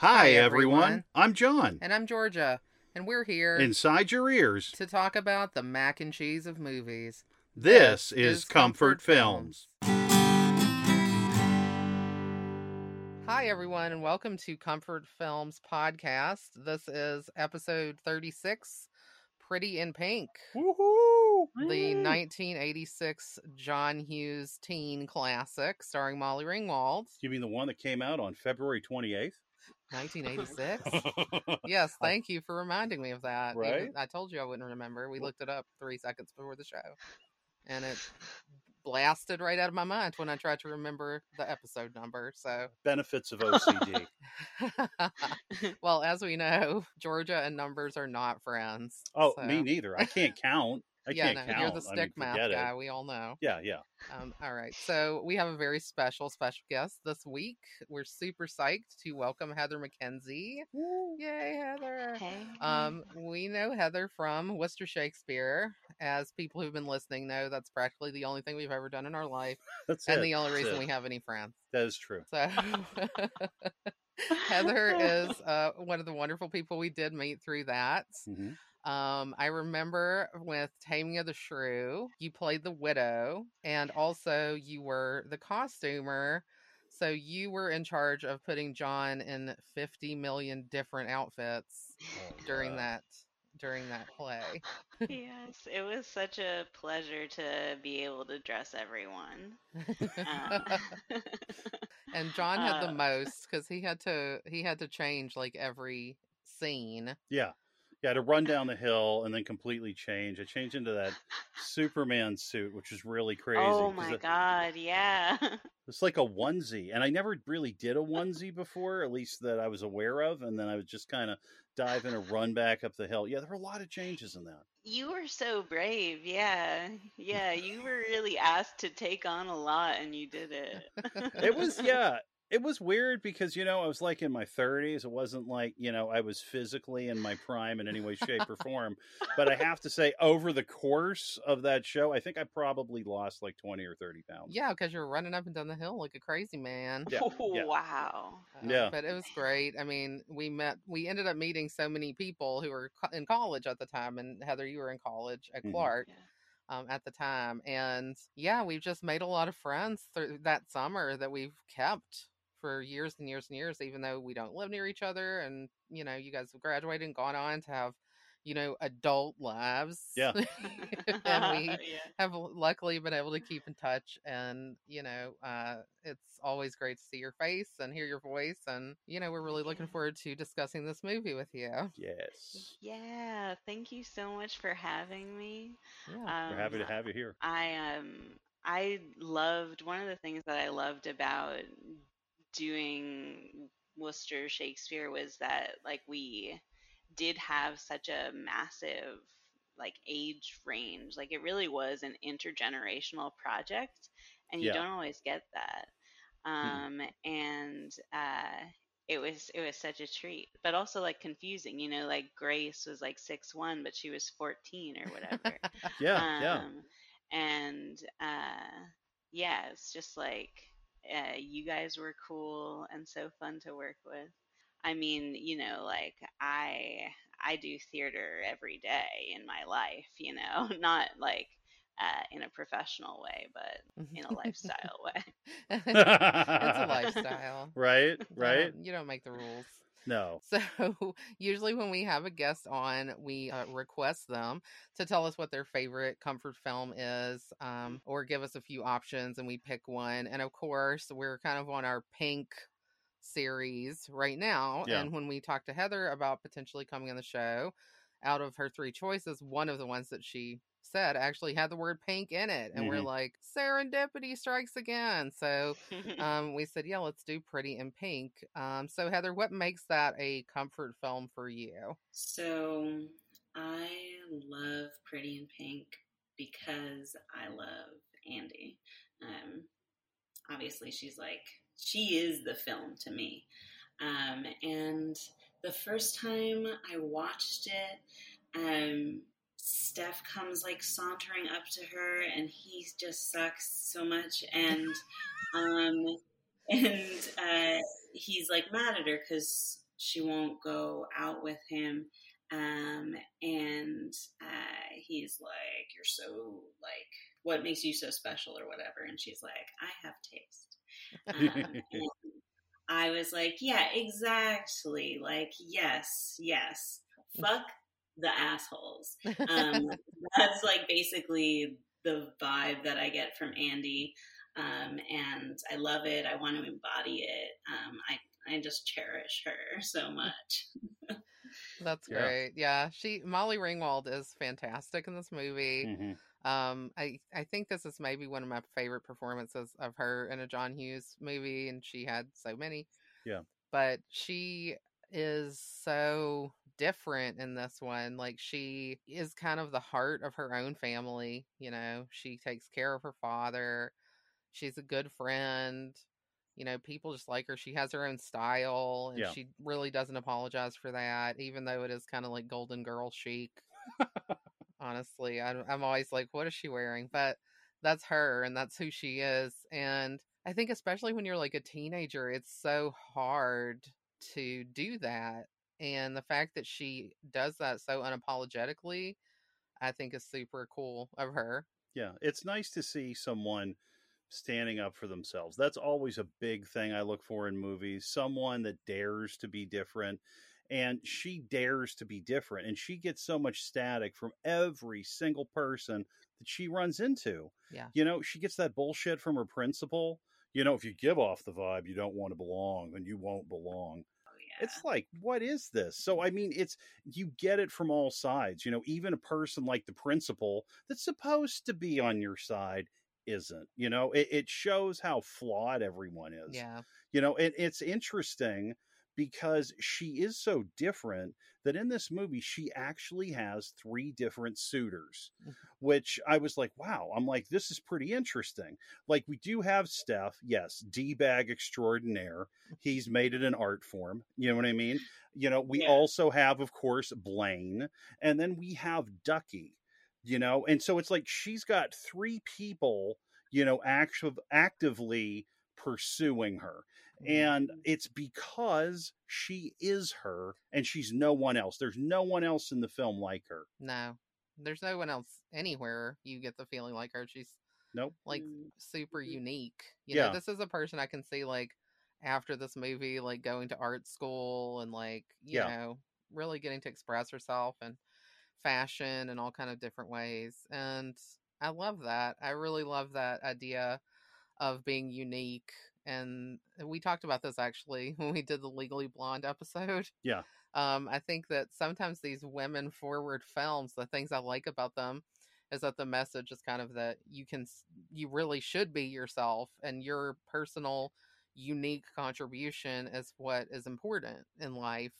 Hi, everyone. I'm John. And I'm Georgia. And we're here Inside your ears, to talk about the mac and cheese of movies. this is Comfort Films. Hi, everyone, and welcome to Comfort Films Podcast. This is episode 36 Pretty in Pink, Woohoo! the 1986 John Hughes teen classic starring Molly Ringwald. You mean the one that came out on February 28th? 1986? yes, thank you for reminding me of that. Even- Right? I told you I wouldn't remember. We looked it up three seconds before the show, and it blasted right out of my mind when I tried to remember the episode number. So, Benefits of OCD. well, as we know, Georgia and numbers are not friends. Oh, so- me neither. I can't count. I yeah, can't no, count. you're the I stick mean, math guy. It. We all know. Yeah, yeah. Um, all right, so we have a very special, special guest this week. We're super psyched to welcome Heather McKenzie. Yay, Heather! Hey. Um, we know Heather from Worcester Shakespeare. As people who've been listening know, that's practically the only thing we've ever done in our life, That's and it. the only That's reason it. we have any friends. That is true. So, Heather is uh, one of the wonderful people we did meet through that. hmm Um, I remember with Taming of the Shrew, you played the widow, and also you were the costumer. So you were in charge of putting John in 50 million different outfits Oh, during God. that during that play. yes, it was such a pleasure to be able to dress everyone. Um, and John had the Uh, most because he had to he had to change like every scene. Yeah. Yeah, to run down the hill and then completely change. I changed into that Superman suit, which is really crazy. Oh my it- god, yeah. It's like a onesie, and I never really did a onesie before, at least that I was aware of. And then I would just kind of dive in and run back up the hill. Yeah, there were a lot of changes in that. You were so brave, yeah. Yeah, you were really asked to take on a lot and you did it. It was, yeah, it was weird because you know I was like in my 30s. It wasn't like you know I was physically in my prime in any way, shape, or form. But I have to say, over the course of that show, I think I probably lost like 20 or 30 pounds. Yeah, because you're running up and down the hill like a crazy man. Yeah, yeah. Wow. Uh, Yeah. but it was great. I mean, we met. We ended up meeting so many people who were co- in college at the time, and Heather, you were in college at Mhm. Clark Yeah. um, at the time, and yeah, we've just made a lot of friends through that summer that we've kept for years and years and years. Even though we don't live near each other, and you know, you guys have graduated and gone on to have, you know, adult lives. Yeah. and we yeah. have luckily been able to keep in touch and you know uh it's always great to see your face and hear your voice and you know we're really looking forward to discussing this movie with you Yes, Yeah, thank you so much for having me. yeah we're happy to Um, have you here. I um I loved one of the things that I loved about doing Worcester Shakespeare was that like we did have such a massive like age range. Like it really was an intergenerational project and you Yeah. don't always get that. Um and uh it was it was such a treat, but also like confusing, you know, like Grace was like six one, but she was fourteen or whatever. Yeah, yeah. Um, and uh, yeah, it's just like uh, you guys were cool and so fun to work with. I mean, you know, like I I do theater every day in my life, you know, not like uh, in a professional way, but in a lifestyle way. it's a lifestyle Right, You right. don't- you don't make the rules No. So usually when we have a guest on, we uh, request them to tell us what their favorite comfort film is, um, or give us a few options, and we pick one. And of course, we're kind of on our pink series right now. Yeah. And when we talked to Heather about potentially coming on the show, out of her three choices, one of the ones that she said actually had the word pink in it, and we're Mhm. like, serendipity strikes again. So um, we said, yeah, let's do Pretty in Pink. Um, so, Heather, what makes that a comfort film for you? So I love Pretty in Pink because I love Andie. Um, obviously, she's like, she is the film to me. Um, and the first time I watched it, um, Steff comes like sauntering up to her, and he just sucks so much. And um, and uh, he's like mad at her because she won't go out with him. Um, and uh, he's like, You're so like, what makes you so special or whatever? And she's like, I have taste. Um, I was like, Yeah, exactly. Like, yes, yes. Fuck the assholes. Um, that's like basically the vibe that I get from Andie. Um, and I love it. I want to embody it. Um, I I just cherish her so much. That's great. Yeah, she Molly Ringwald is fantastic in this movie. Mhm. Um, I I think this is maybe one of my favorite performances of her in a John Hughes movie, and she had so many. Yeah. but she is so different in this one. Like she is kind of the heart of her own family. You know, she takes care of her father. She's a good friend. You know, people just like her. She has her own style, and Yeah. she really doesn't apologize for that, even though it is kind of like Golden Girl chic honestly I'm, I'm always like what is she wearing but that's her and that's who she is and i think especially when you're like a teenager it's so hard to do that and the fact that she does that so unapologetically i think is super cool of her Yeah, it's nice to see someone standing up for themselves. That's always a big thing I look for in movies. Someone that dares to be different. And she dares to be different. And she gets so much static from every single person that she runs into. Yeah. You know, she gets that bullshit from her principal. You know, if you give off the vibe you don't want to belong, then you won't belong. Yeah. It's like, what is this? So, I mean, it's you get it from all sides. You know, even a person like the principal that's supposed to be on your side isn't. You know, it, it shows how flawed everyone is. yeah You know, it, it's interesting because she is so different that in this movie she actually has three different suitors Mhm. which i was like wow. I'm like this is pretty interesting. Like we do have steff yes d-bag extraordinaire. He's made it an art form you know what i mean? You know we Yeah. also have of course blane and then we have duckie you know? And so it's like she's got three people you know active, actively pursuing her and Mhm. it's because she is her and she's no one else there's no one else in the film like her no there's no one else anywhere you get the feeling like her she's nope like Mm. super Mhm. unique. You Yeah. know, this is a person I can see like after this movie, like going to art school and like, you Yeah. know, really getting to express herself and fashion and all kind of different ways. And I love that. I really love that idea of being unique. And we talked about this actually when we did the Legally Blonde episode. Yeah. Um, I think that sometimes these women forward films, the things I like about them is that the message is kind of that you can you really should be yourself and your personal unique contribution is what is important in life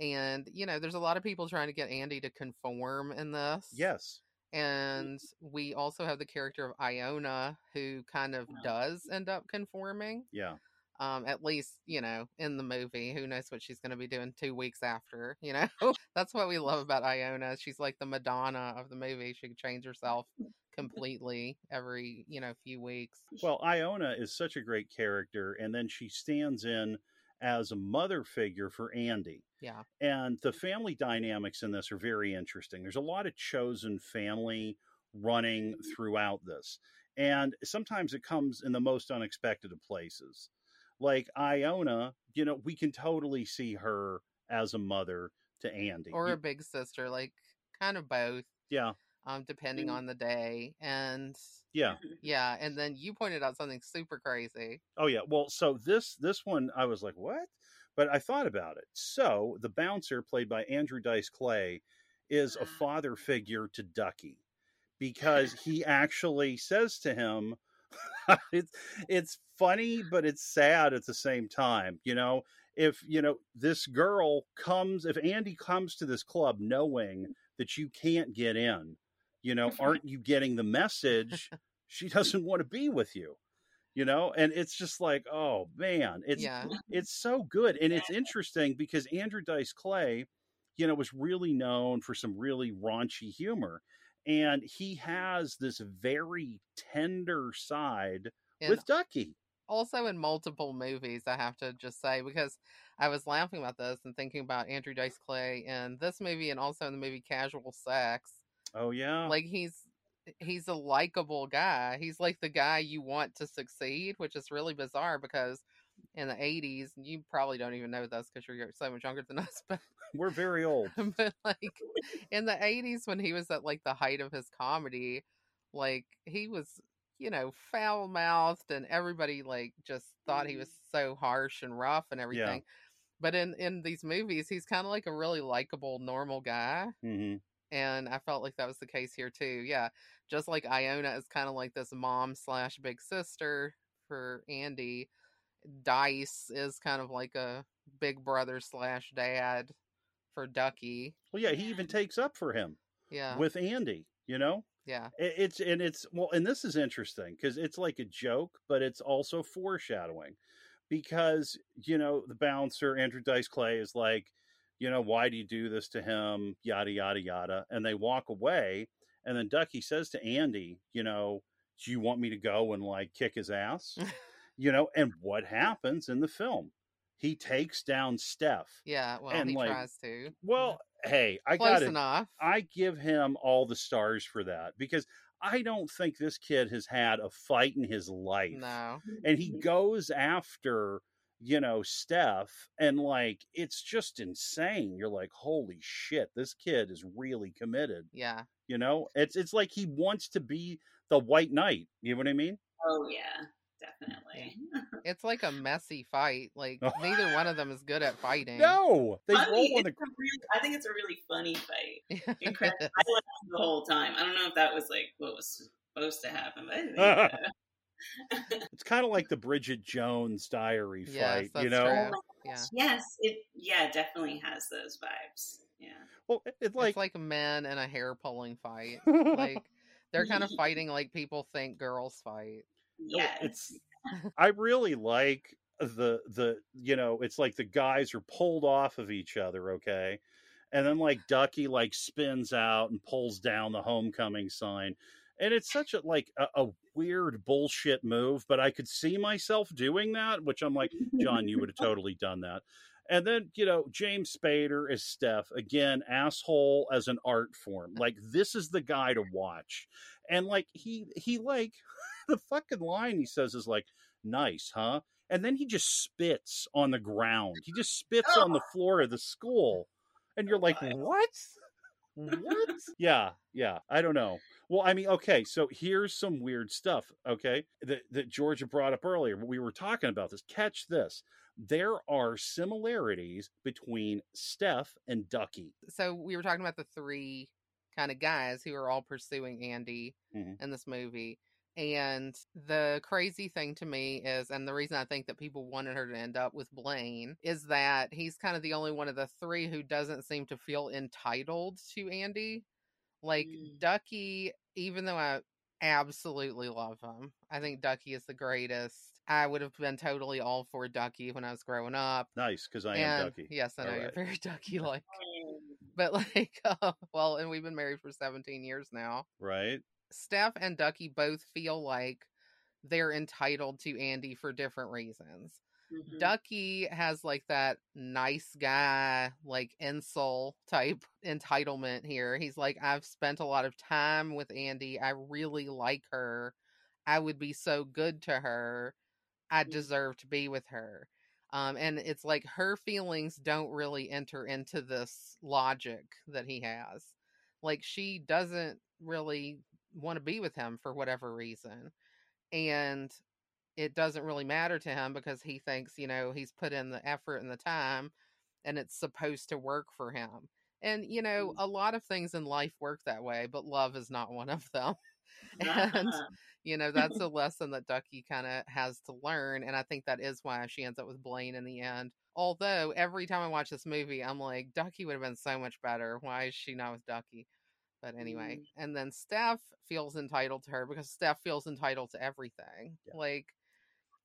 and you know there's a lot of people trying to get andie to conform in this yes and we also have the character of iona who kind of does end up conforming yeah. um at least you know in the movie who knows what she's going to be doing two weeks after you know? That's what we love about iona she's like the madonna of the movie she can change herself completely every you know few weeks. Well iona is such a great character and then she stands in as a mother figure for andie. Yeah. And the family dynamics in this are very interesting. There's a lot of chosen family running throughout this and sometimes it comes in the most unexpected of places. Like iona you know we can totally see her as a mother to andie. Or a big sister like kind of both. Yeah um depending Mm. on the day and yeah yeah and then you pointed out something super crazy Oh yeah. Well, so this this one I was like, what? But I thought about it. So the bouncer, played by Andrew Dice Clay, is a Ah. father figure to Duckie because he actually says to him, it's it's funny, but it's sad at the same time. You know, if you know this girl comes, if Andie comes to this club knowing that you can't get in, you know, mm-hmm. aren't you getting the message? She doesn't want to be with you you know and it's just like oh man it's yeah it's so good and it's interesting because andrew dice clay you know was really known for some really raunchy humor and he mm-hmm. has this very tender side and with duckie also in multiple movies, I have to just say, because I was laughing about this and thinking about Andrew Dice Clay in this movie and also in the movie Casual Sex. Oh yeah. Like he's he's a likable guy. He's like the guy you want to succeed, which is really bizarre because in the 80s, you probably don't even know this because you're so much younger than us, but We're very old. but like in the 80s when he was at like the height of his comedy like he was you know foul mouthed and everybody like just thought he was so harsh and rough and everything but in in these movies he's kind of like a really likable normal guy hmm and i felt like that was the case here too yeah just like iona is kind of like this mom slash big sister for andie dice is kind of like a big brother slash dad for duckie. Well, yeah, he even takes up for him yeah. with Andie. You know, yeah. It's and it's well, and this is interesting because it's like a joke, but it's also foreshadowing because you know the bouncer Andrew Dice Clay is like, you know, why do you do this to him? Yada yada yada, and they walk away, and then Duckie says to Andie, you know, do you want me to go and like kick his ass? you know, and what happens in the film? He takes down Steff. Yeah, well, And, he like, tries to. Well, hey, I got it. enough. I give him all the stars for that because I don't think this kid has had a fight in his life. No. And he goes after, you know, Steff, and like, it's just insane. You're like, holy shit, this kid is really committed. Yeah. You know, it's it's like he wants to be the white knight. You know what I mean? Oh yeah, definitely. It's like a messy fight. Like neither one of them is good at fighting. No, they Funny, roll on the. a really, I think it's a really funny fight. Yeah, It cracked- it I laughed the whole time. I don't know if that was like what was supposed to happen, but I think, uh, It's kind of like the Bridget Jones diary Yes, fight. that's You know, true. Yeah. yes, it yeah definitely has those vibes. Yeah. well, it- it's Like, like, it's like men in a hair pulling fight. Like they're kind of fighting like people think girls fight. Yeah. it's I really like the the you know it's like the guys are pulled off of each other, okay, and then like Duckie like spins out and pulls down the homecoming sign, and it's such a like a, a weird bullshit move, but I could see myself doing that, which I'm like John, you would have totally done that. And then, you know, James Spader is Steff. Again, asshole as an art form. Like, this is the guy to watch. And like he he like the fucking line he says is like, nice, huh? And then he just spits on the ground. He just spits on the floor of the school. And you're like, what? What? yeah, yeah. I don't know. Well, I mean, okay, so here's some weird stuff, okay, that, that Georgia brought up earlier. We were talking about this. Catch this. There are similarities between Steff and Duckie. So we were talking about the three kind of guys who are all pursuing Andie Mhm. in this movie. And the crazy thing to me is, and the reason I think that people wanted her to end up with Blane is that he's kind of the only one of the three who doesn't seem to feel entitled to Andie. Like Mm. Duckie, even though I absolutely love him, I think Duckie is the greatest. I would have been totally all for Duckie when I was growing up. Nice, because I am Duckie. yes, I know All you're very Duckie like but like uh, well and we've been married for 17 years now Right? Steph and duckie both feel like they're entitled to andie for different reasons Mhm. duckie has like that nice guy like insult type entitlement here he's like i've spent a lot of time with andie i really like her i would be so good to her i Mhm. deserve to be with her um, and it's like her feelings don't really enter into this logic that he has. Like she doesn't really want to be with him for whatever reason. And it doesn't really matter to him because he thinks, you know, he's put in the effort and the time and it's supposed to work for him. And, you know, mm. a lot of things in life work that way, but love is not one of them. and you know that's a lesson that duckie kind of has to learn and i think that is why she ends up with blane in the end although every time i watch this movie i'm like duckie would have been so much better why is she not with duckie but anyway Mm. and then steff feels entitled to her because steff feels entitled to everything Yeah. like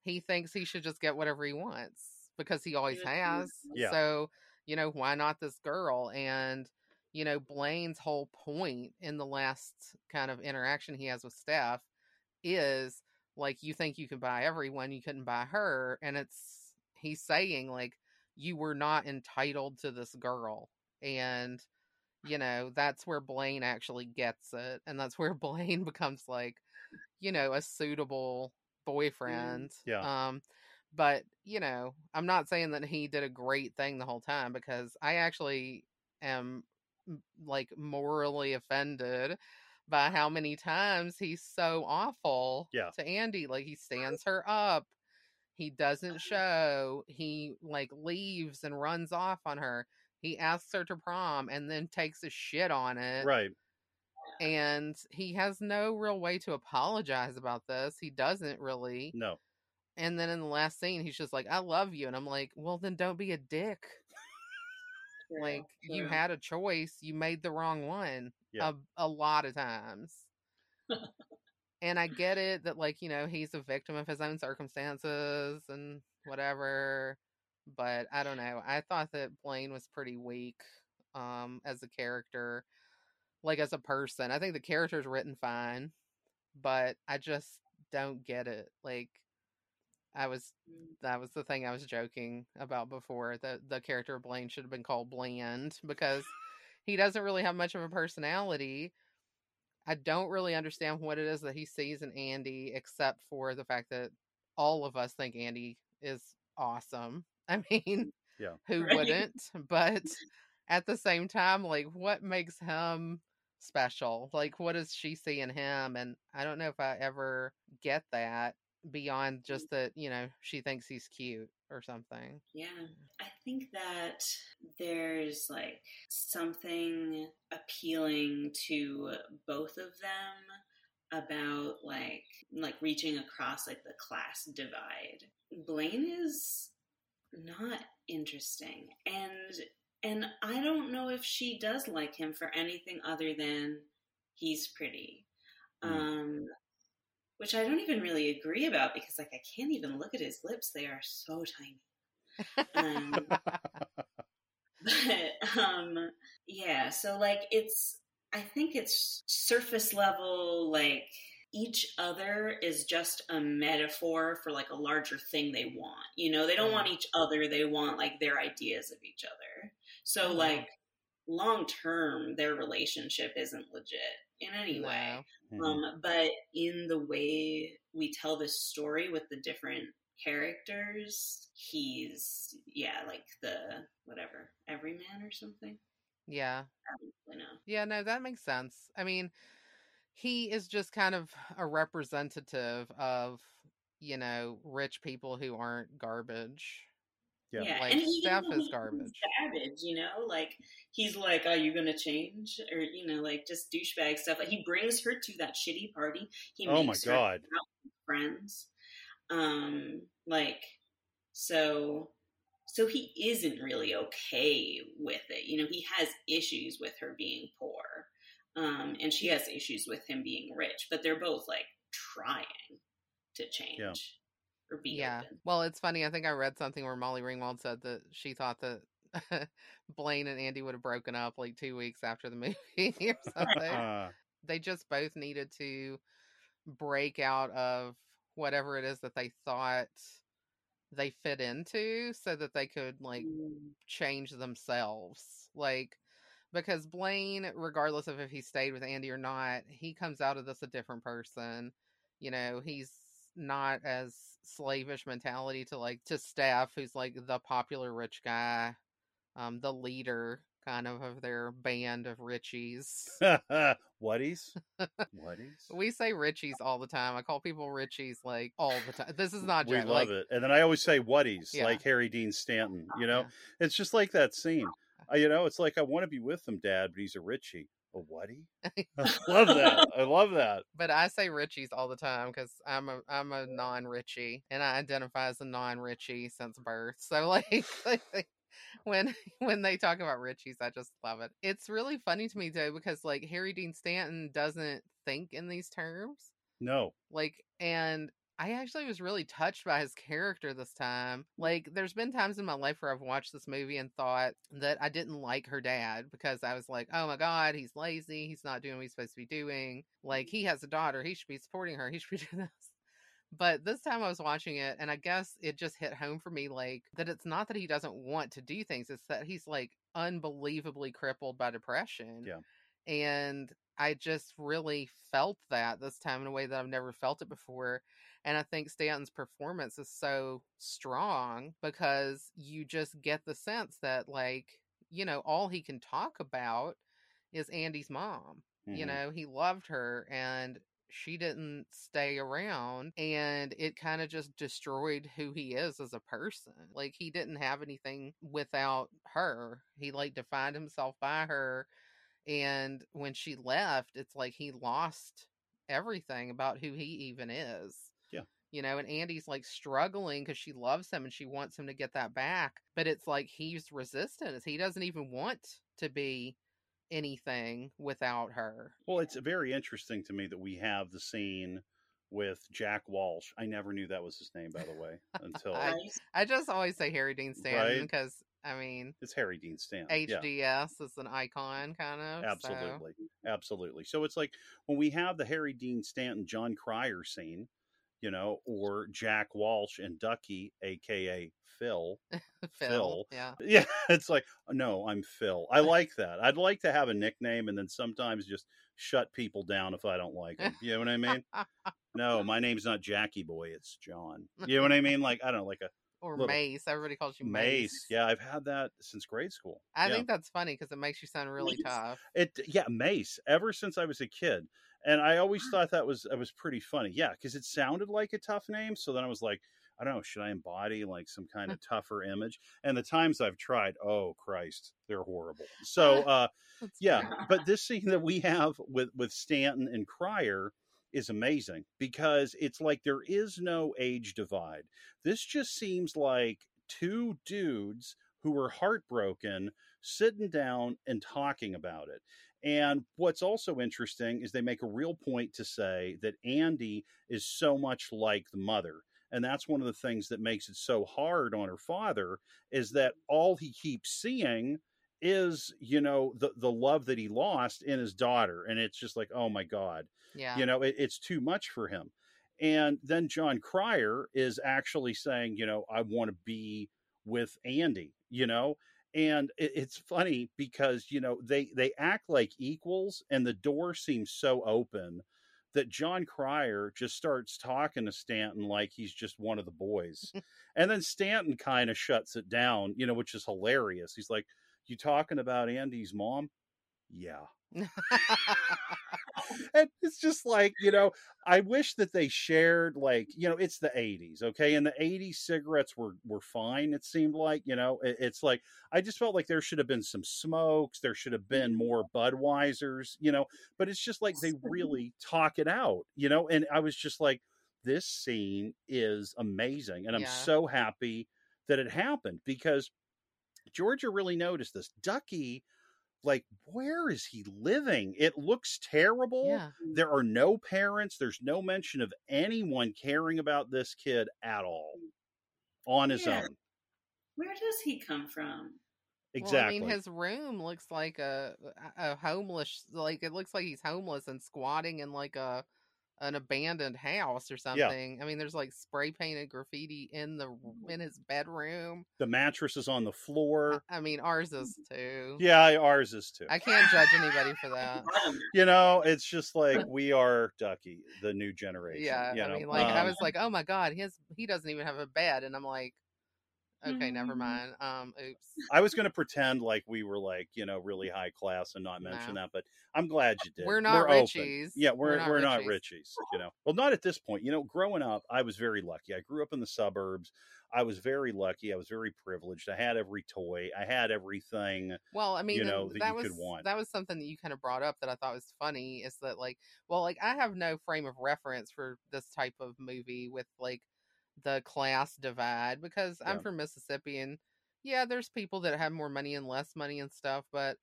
he thinks he should just get whatever he wants because he always was has Yeah. so you know why not this girl and you know blane's whole point in the last kind of interaction he has with steff is like you think you can buy everyone, you couldn't buy her. And it's, he's saying, like, you were not entitled to this girl. And, you know, that's where Blane actually gets it. And that's where Blane becomes like, you know, a suitable boyfriend. Yeah. Um, but, you know, I'm not saying that he did a great thing the whole time because I actually am like morally offended by how many times he's so awful Yeah. to Andie. Like he stands her up. He doesn't show. He like leaves and runs off on her. He asks her to prom and then takes a shit on it. Right. And he has no real way to apologize about this. He doesn't really. No. And then in the last scene, he's just like, I love you. And I'm like, well, then don't be a dick. True, Like, you had a choice. You made the wrong one Yeah. a, a lot of times. and I get it that, like, you know, he's a victim of his own circumstances and whatever. But I don't know. I thought that Blane was pretty weak um, as a character, like as a person. I think the character's written fine, but I just don't get it. Like, I was Mm. that was the thing I was joking about before. The the character of Blane should have been called Bland because he doesn't really have much of a personality. I don't really understand what it is that he sees in Andie, except for the fact that all of us think Andie is awesome. I mean, Yeah. who Right. wouldn't? But at the same time, like, what makes him special? Like, what does she see in him? And I don't know if I ever get that beyond mm. just that, you know, she thinks he's cute or something. Yeah, I think that there's like something appealing to both of them about like like reaching across like the class divide. Blane is not interesting and and I don't know if she does like him for anything other than he's pretty. Mm. Um which I don't even really agree about because like I can't even look at his lips. They are so tiny. Um, but um yeah so like it's i think it's surface level like each other is just a metaphor for like a larger thing they want you know they don't want each other they want like their ideas of each other so Mhm. like long term their relationship isn't legit in any way No. Mhm. um, but in the way we tell this story with the different characters, he's yeah, like the whatever everyman or something. Yeah. I don't really know. Yeah, no, that makes sense. I mean, he is just kind of a representative of, you know, rich people who aren't garbage. Yeah. Like, and even Steff when is he's garbage. Savage, you know, like he's like, "Are you gonna change?" Or you know, like just douchebag stuff. Like he brings her to that shitty party. He Oh my makes her god. friends. Um, like so so he isn't really okay with it. You know, he has issues with her being poor. Um, and she has issues with him being rich, but they're both like trying to change or be Yeah. open. Well, it's funny. I think I read something where Molly Ringwald said that she thought that Blane and Andie would have broken up like two weeks after the movie or something. Uh, they just both needed to break out of whatever it is that they thought they fit into so that they could like Mm, change themselves. Like, because Blane, regardless of if he stayed with Andie or not, he comes out of this a different person. You know, he's not as slavish mentality to like to Steff, who's like the popular rich guy, um, the leader kind of of their band of Richies. Whaties? Whaties? we say Richies all the time. I call people Richies like all the time. This is not We joke. love like, it. And then I always say whaties, Yeah. like Harry Dean Stanton. You know, yeah. it's just like that scene. Uh, you know, it's like I want to be with him, Dad, but he's a Richie. A whatie? I love that. I love that. But I say Richies all the time because I'm a I'm a non Richie and I identify as a non Richie since birth. So like when when they talk about Richies, I just love it. It's really funny to me though because like Harry Dean Stanton doesn't think in these terms. No. Like and I actually was really touched by his character this time. Like, there's been times in my life where I've watched this movie and thought that I didn't like her dad because I was like, oh my God, he's lazy. He's not doing what he's supposed to be doing. Like, he has a daughter. He should be supporting her. He should be doing this. But this time I was watching it, and I guess it just hit home for me like that it's not that he doesn't want to do things, it's that he's like unbelievably crippled by depression. Yeah. And I just really felt that this time in a way that I've never felt it before. And I think Stanton's performance is so strong because you just get the sense that, like, you know, all he can talk about is Andie's mom. You Mhm. know, he loved her and she didn't stay around and it kind of just destroyed who he is as a person. Like he didn't have anything without her. He like defined himself by her and when she left, it's like he lost everything about who he even is. Yeah. You know, and Andie's like struggling because she loves him and she wants him to get that back. But it's like he's resistant. He doesn't even want to be anything without her. Well, it's very interesting to me that we have the scene with Jack Walsh. I never knew that was his name, by the way, until I- I just always say Harry Dean Stanton Right. because I mean it's Harry Dean Stanton. Yeah. HDS is an icon, kind of. so- Absolutely. Absolutely. So it's like when we have the Harry Dean Stanton, Jon Cryer scene, you know, or Jack Walsh and Duckie, aka Phil. Phil, Phil. yeah. Yeah, it's like, no, I'm Phil. I like that. I'd like to have a nickname and then sometimes just shut people down if I don't like them. You know what I mean? No, my name's not Jackie Boy, it's John. You know what I mean? Like, I don't know, like a or little- Mace. Everybody calls you mace. Mace. Yeah, I've had that since grade school. I yeah. think that's funny because it makes you sound really Mace. tough. It yeah, Mace. Ever since I was a kid, and I always thought that was that was pretty funny. Yeah, because it sounded like a tough name. So then I was like, I don't know, should I embody like some kind of tougher image? And the times I've tried, oh Christ, they're horrible. So uh, yeah, but this scene that we have with with Stanton and Cryer is amazing because it's like there is no age divide. This just seems like two dudes who were heartbroken sitting down and talking about it. And what's also interesting is they make a real point to say that Andie is so much like the mother. And that's one of the things that makes it so hard on her father is that all he keeps seeing is, you know, the, the love that he lost in his daughter. And it's just like, oh my God Yeah. you know it, it's too much for him and then jon cryer is actually saying you know i want to be with andie you know and it, it's funny because you know they they act like equals and the door seems so open that jon cryer just starts talking to stanton like he's just one of the boys. And then stanton kind of shuts it down you know which is hilarious. He's like you talking about andie's mom? Yeah and it's just like you know i wish that they shared like you know it's the 80s okay and the 80s cigarettes were were fine it seemed like you know it- it's like i just felt like there should have been some smokes there should have been mm-hmm. more budweisers you know but it's just like they really talk it out you know and i was just like this scene is amazing and i'm Yeah. so happy that it happened because georgia really noticed this duckie like where is he living it looks terrible yeah. there are no parents there's no mention of anyone caring about this kid at all on his Yeah. own Where does he come from? exactly Well, I mean, his room looks like a a homeless, like it looks like he's homeless and squatting in like a an abandoned house or something. I mean, there's like spray painted graffiti in the in his bedroom. the mattress is on the floor I mean, ours is too. yeah ours is too I can't judge anybody for that. You know it's just like we are duckie the new generation Yeah, you I mean, like I Um, was like, oh my god, his he doesn't even have a bed, and I'm like, okay, never Mhm. mind. Um, oops. I was going to pretend like we were like you know really high class and not mention No. that, but I'm glad you did. We're not open. Richies. Yeah, we're We're not we're not Richies. Richies. You know, well, not at this point. You know, growing up, I was very lucky. I grew up in the suburbs. I was very lucky. I was very privileged. I had every toy. I had everything. Well, I mean, you know, that that you was could want. that was something that you kind of brought up that I thought was funny. Is that like, well, like I have no frame of reference for this type of movie with like the class divide because I'm from Mississippi and yeah, there's people that have more money and less money and stuff, but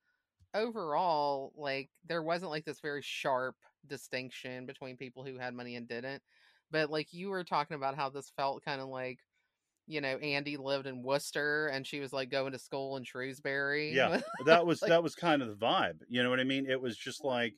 overall, like there wasn't like this very sharp distinction between people who had money and didn't. But like you were talking about how this felt kind of like you know, Andie lived in Worcester and she was like going to school in Shrewsbury. Yeah, that was Like- that was kind of the vibe. You know what I mean? It was just like,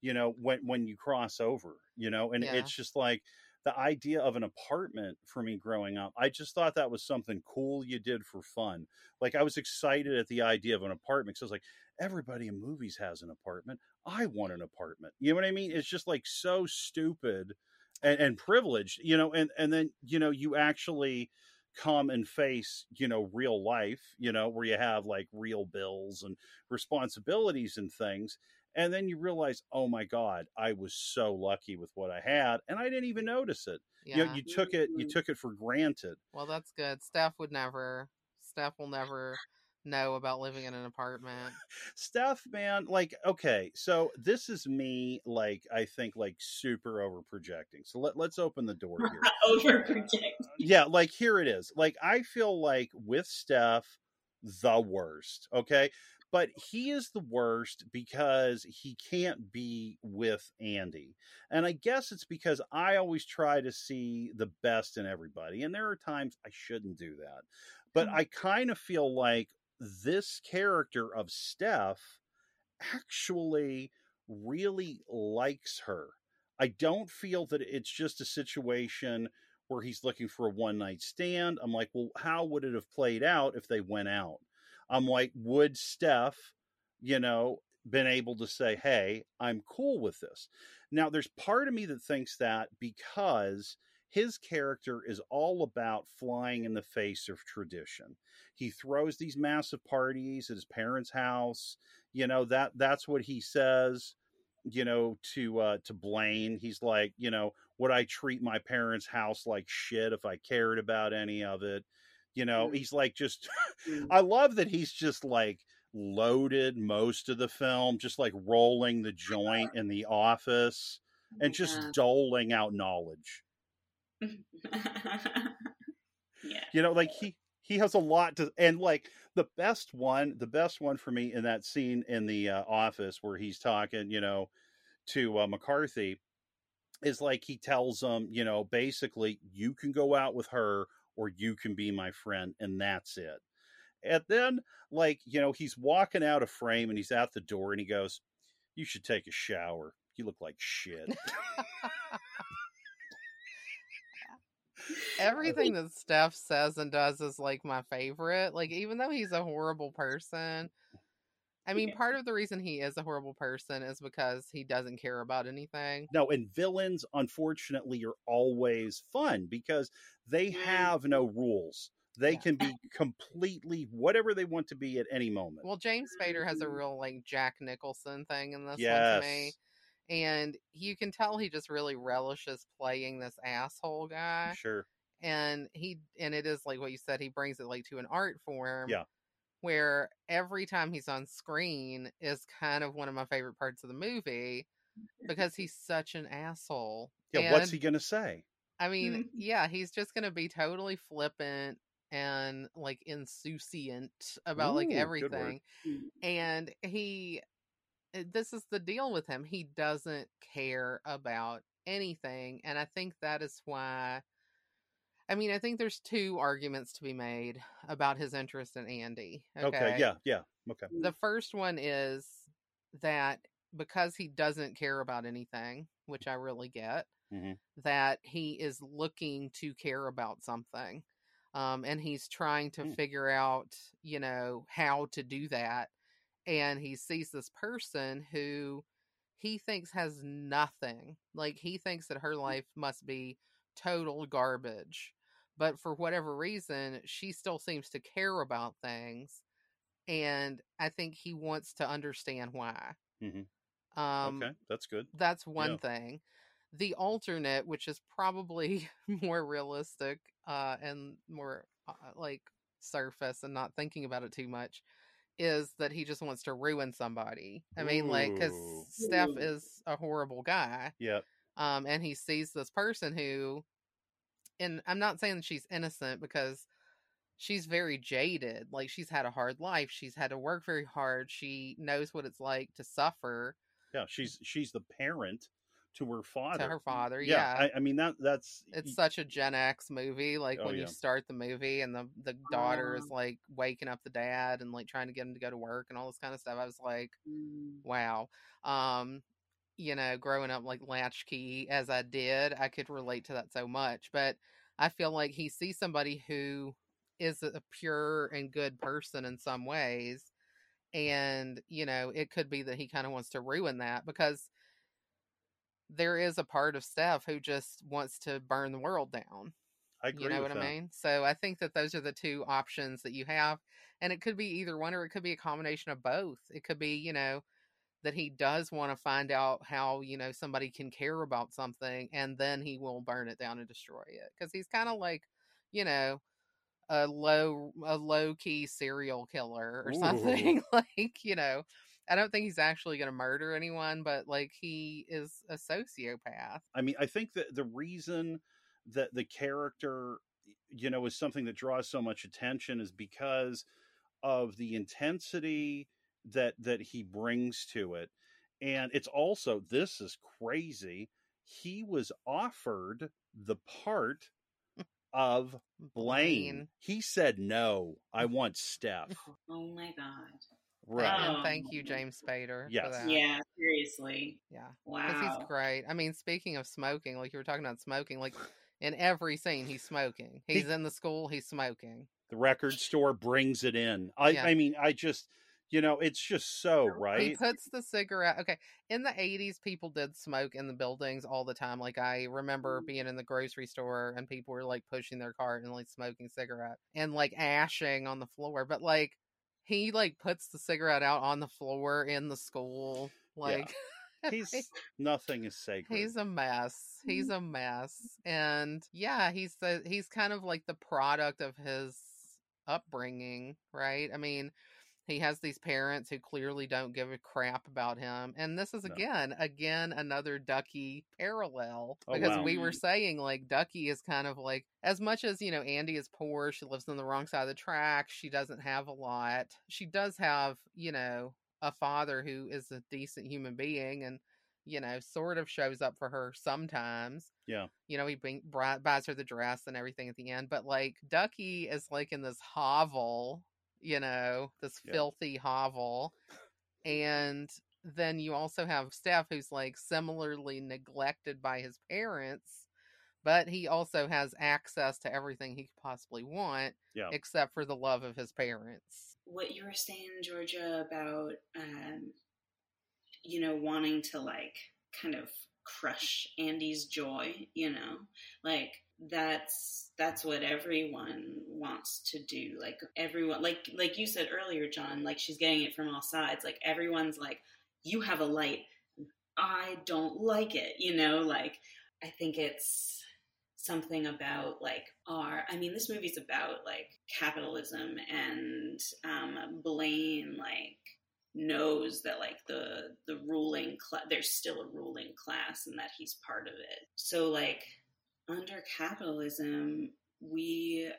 you know, when when you cross over, you know, and Yeah. it's just like the idea of an apartment for me growing up, I just thought that was something cool you did for fun. Like I was excited at the idea of an apartment. So I was like, everybody in movies has an apartment. I want an apartment. You know what I mean? It's just like so stupid and, and privileged, you know, and, and then, you know, you actually come and face, you know, real life, you know, where you have like real bills and responsibilities and things. And then you realize, oh my God, I was so lucky with what I had, and I didn't even notice it. Yeah. You know, you took it, you Mhm. took it for granted. well, that's good. Steff would never. Steff will never know about living in an apartment. Steff, man, like, okay, so this is me, like, I think, like, super over projecting. So let, let's open the door here. Overproject. yeah, like, here it is. Like, I feel like with Steff, the worst, okay? But he is the worst because he can't be with Andie. And I guess it's because I always try to see the best in everybody. And there are times I shouldn't do that. But Mhm. I kind of feel like this character of Steff actually really likes her. I don't feel that it's just a situation where he's looking for a one night stand. I'm like, well, how would it have played out if they went out? I'm like, would Steff, you know, been able to say, hey, I'm cool with this? Now, there's part of me that thinks that because his character is all about flying in the face of tradition. He throws these massive parties at his parents' house. You know, that that's what he says you know to uh to blane he's like you know would i treat my parents house like shit if i cared about any of it you know Mm. he's like just Mm. i love that he's just like loaded most of the film just like rolling the joint in the office and just Yeah. doling out knowledge yeah. you know like he he has a lot to and like the best one the best one for me in that scene in the uh, office where he's talking you know to uh, mccarthy is like he tells him you know basically you can go out with her or you can be my friend and that's it and then like you know he's walking out of frame and he's at the door and he goes you should take a shower you look like shit Everything that Steff says and does is like my favorite. Like, even though he's a horrible person, I mean, Yeah. part of the reason he is a horrible person is because he doesn't care about anything. No, and villains, unfortunately, are always fun because they Mhm. have no rules. They Yeah. can be completely whatever they want to be at any moment. Well, James Spader has a Mhm. real like Jack Nicholson thing in this one to yes. me. And you can tell he just really relishes playing this asshole guy. Sure. and he and it is like what you said he brings it like to an art form Yeah. Where every time he's on screen is kind of one of my favorite parts of the movie because he's such an asshole Yeah, what's he going to say? i mean Mhm. yeah he's just gonna be totally flippant and like insouciant about like Ooh, word. everything Mm. and he uh, this is the deal with him he doesn't care about anything and i think that is why i mean i think there's two arguments to be made about his interest in andie Okay. yeah, yeah. Okay. the first one is that because he doesn't care about anything which i really get Mhm. that he is looking to care about something um, and he's trying to Mm. figure out you know how to do that and he sees this person who he thinks has nothing like he thinks that her life must be total garbage but for whatever reason she still seems to care about things and i think he wants to understand why Mhm. um okay. That's good. that's one Yeah. thing. The alternate, which is probably more realistic uh, and more uh, like surface and not thinking about it too much, is that he just wants to ruin somebody. I mean, like, because Steff is a horrible guy, Yeah. Um, and he sees this person who, and I'm not saying that she's innocent because she's very jaded. Like, she's had a hard life. She's had to work very hard. She knows what it's like to suffer Yeah. She's she's the parent to her father. to her father. yeah. yeah I, I mean that that's it's such a Gen X movie. Like Oh, when yeah. you start the movie and the the daughter is like waking up the dad and like trying to get him to go to work and all this kind of stuff. I was like, Mm. wow. Um, you know, growing up like latchkey as I did, I could relate to that so much. But I feel like he sees somebody who is a pure and good person in some ways. And, you know, it could be that he kind of wants to ruin that because there is a part of Steff who just wants to burn the world down. I agree You know what that. I mean? So I think that those are the two options that you have. And it could be either one or it could be a combination of both. It could be, you know, that he does want to find out how, you know, somebody can care about something and then he will burn it down and destroy it. Because he's kind of like, you know, a low a low key serial killer or Ooh. something. like, you know, I don't think he's actually gonna murder anyone, but like he is a sociopath. I mean, I think that the reason that the character, you know, is something that draws so much attention is because of the intensity that that he brings to it. And it's also this is crazy. He was offered the part of Blane. He said no. I want Steff. Oh my god. Right. And Oh. thank you, James Spader. Yes. For that. Yeah, seriously. Yeah. Wow. Because he's great. I mean, speaking of smoking, like you were talking about smoking, like in every scene he's smoking. He's in the school, he's smoking. The record store brings it in. I Yeah. I mean, I just you know, it's just so right. He puts the cigarette. Okay, in the '80s, people did smoke in the buildings all the time. Like I remember Mm. being in the grocery store and people were like pushing their cart and like smoking cigarette and like ashing on the floor. But like he like puts the cigarette out on the floor in the school. Like He's nothing is sacred. He's a mess. He's Mm. a mess. And yeah, he's the he's kind of like the product of his upbringing, right? I mean, he has these parents who clearly don't give a crap about him. And this is No. again, again another Duckie parallel Oh, because wow. we were saying like Duckie is kind of like as much as, you know, Andie is poor, she lives on the wrong side of the track, she doesn't have a lot. She does have, you know, a father who is a decent human being and you know, sort of shows up for her sometimes. Yeah. You know, he bring, buys her the dress and everything at the end. But like Duckie is like in this hovel, you know, this Yeah. filthy hovel. And then you also have Steff who's like similarly neglected by his parents, but he also has access to everything he could possibly want, Yeah. except for the love of his parents. what you were saying, Georgia, about um, you know wanting to like kind of crush Andie's joy, you know, like that's that's what everyone wants to do. Like everyone, like like you said earlier, John, like she's getting it from all sides. Like everyone's like, you have a light, I don't like it, you know. Like I think it's something about like our i mean this movie's about like capitalism and um blane like knows that like the the ruling cla there's still a ruling class and that he's part of it so like under capitalism we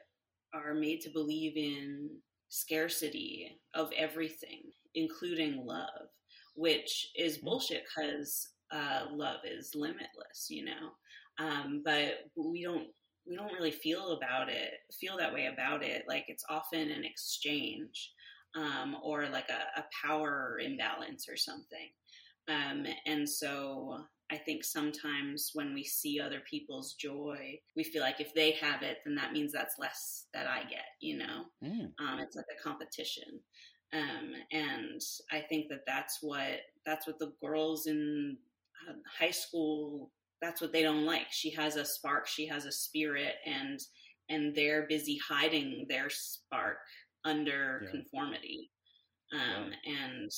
are made to believe in scarcity of everything including love which is bullshit because uh, love is limitless you know? Um, but we don't we don't really feel about it feel that way about it. Like it's often an exchange um, or like a, a power imbalance or something. Um, and so i think sometimes when we see other people's joy we feel like if they have it then that means that's less that i get you know? Mm. um, it's like a competition. Um, and i think that that's what that's what the girls in uh, high school that's what they don't like. She has a spark she has a spirit and and they're busy hiding their spark under Yeah. conformity. Um, and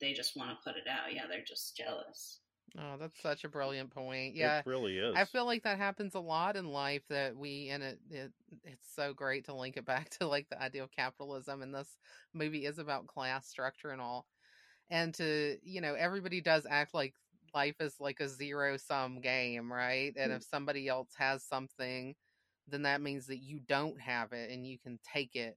they just want to put it out. Yeah they're just jealous Oh, that's such a brilliant point. Yeah. It really is. I feel like that happens a lot in life that we and it, it it's so great to link it back to like the idea of capitalism and this movie is about class structure and all. And to, you know, everybody does act like life is like a zero sum game, right? And hmm. if somebody else has something, then that means that you don't have it and you can take it.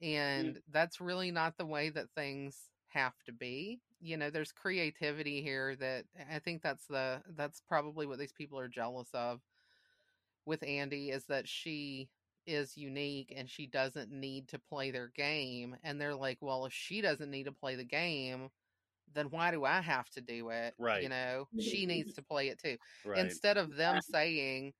Hmm. And that's really not the way that things have to be. You know, there's creativity here that I think that's the that's probably what these people are jealous of with Andie is that she is unique and she doesn't need to play their game and they're like, "Well, if she doesn't need to play the game, then why do I have to do it? Right. You know, mm-hmm. she needs to play it too. Right. Instead of them saying,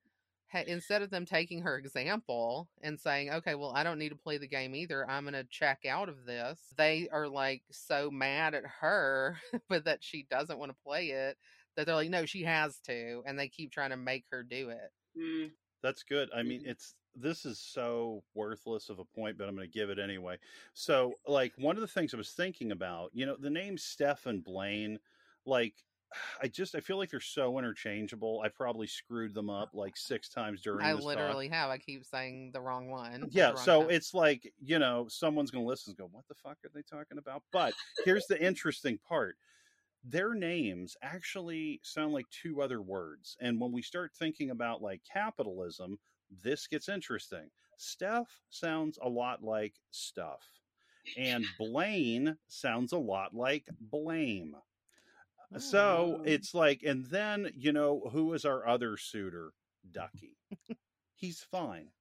instead of them taking her example and saying, okay, well, I don't need to play the game either. I'm going to check out of this. They are like so mad at her, but that she doesn't want to play it that they're like, no, she has to. And they keep trying to make her do it. Mm, That's good. I mean, Mhm. it's this is so worthless of a point, but I'm going to give it anyway. So, like one of the things I was thinking about, you know, the name Steff and Blane, like I just I feel like they're so interchangeable. I probably screwed them up like six times during I this talk. literally have. I keep saying the wrong one. Yeah, wrong so time. it's like, you know, someone's going to listen and go, what the fuck are they talking about? But here's the interesting part their names actually sound like two other words. And when we start thinking about like capitalism, this gets interesting. Steff sounds a lot like stuff, and Blane sounds a lot like blame. So Oh. it's like, and then, you know, who is our other suitor? Duckie. He's fine.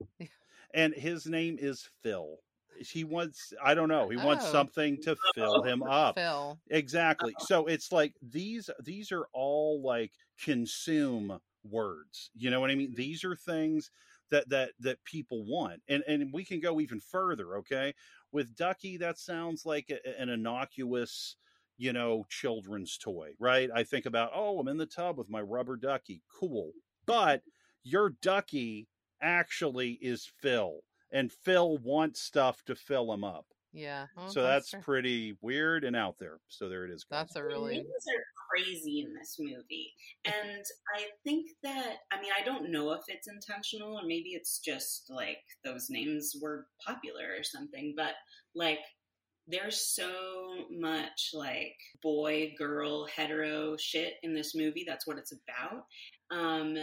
And his name is Phil. He wants, I don't know, he wants Oh. something to fill him up. Phil. Exactly. Uh-huh. So it's like these these are all like consume words. You know what I mean? These are things that that that people want. And and we can go even further, okay? With Duckie that sounds like a, an innocuous, you know, children's toy, right? I think about, "Oh, I'm in the tub with my rubber ducky." Cool. But your ducky actually is Phil. And Phil wants stuff to fill him up. Yeah. well, so that's fair. pretty weird and out there. So there it is. guys. that's a really names are crazy in this movie, and I think that I mean I don't know if it's intentional or maybe it's just like those names were popular or something, but like there's so much like boy girl hetero shit in this movie that's what it's about um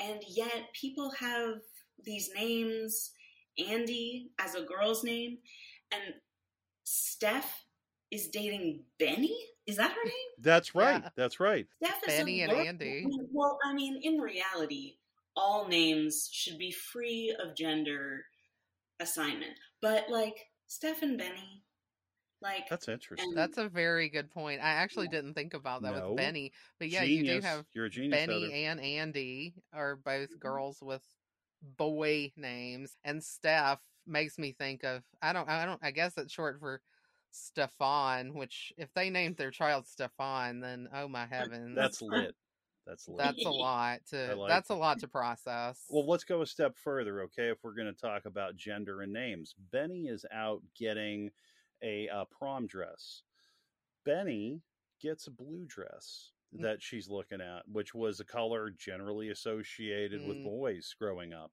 and yet people have these names andie as a girl's name and steff is dating benny is that her name That's right. Yeah. That's right. steff is Benny a and girl- Andie. well i mean in reality all names should be free of gender assignment but like steff and benny like That's interesting. And- That's a very good point. I actually didn't think about that No. with Benny, but yeah, genius. you do have You're a genius. Benny Heather. and Andie are both mm-hmm. girls with boy names, and Steff makes me think of I don't I don't I guess it's short for Stefan, which if they named their child Stefan, then oh my heavens, That's lit. That's lit. that's a lot to like that's a lot to process. well, let's go a step further, okay? If we're going to talk about gender and names, Benny is out getting a uh, prom dress. Benny gets a blue dress Mm. that she's looking at, which was a color generally associated with Mm. boys growing up.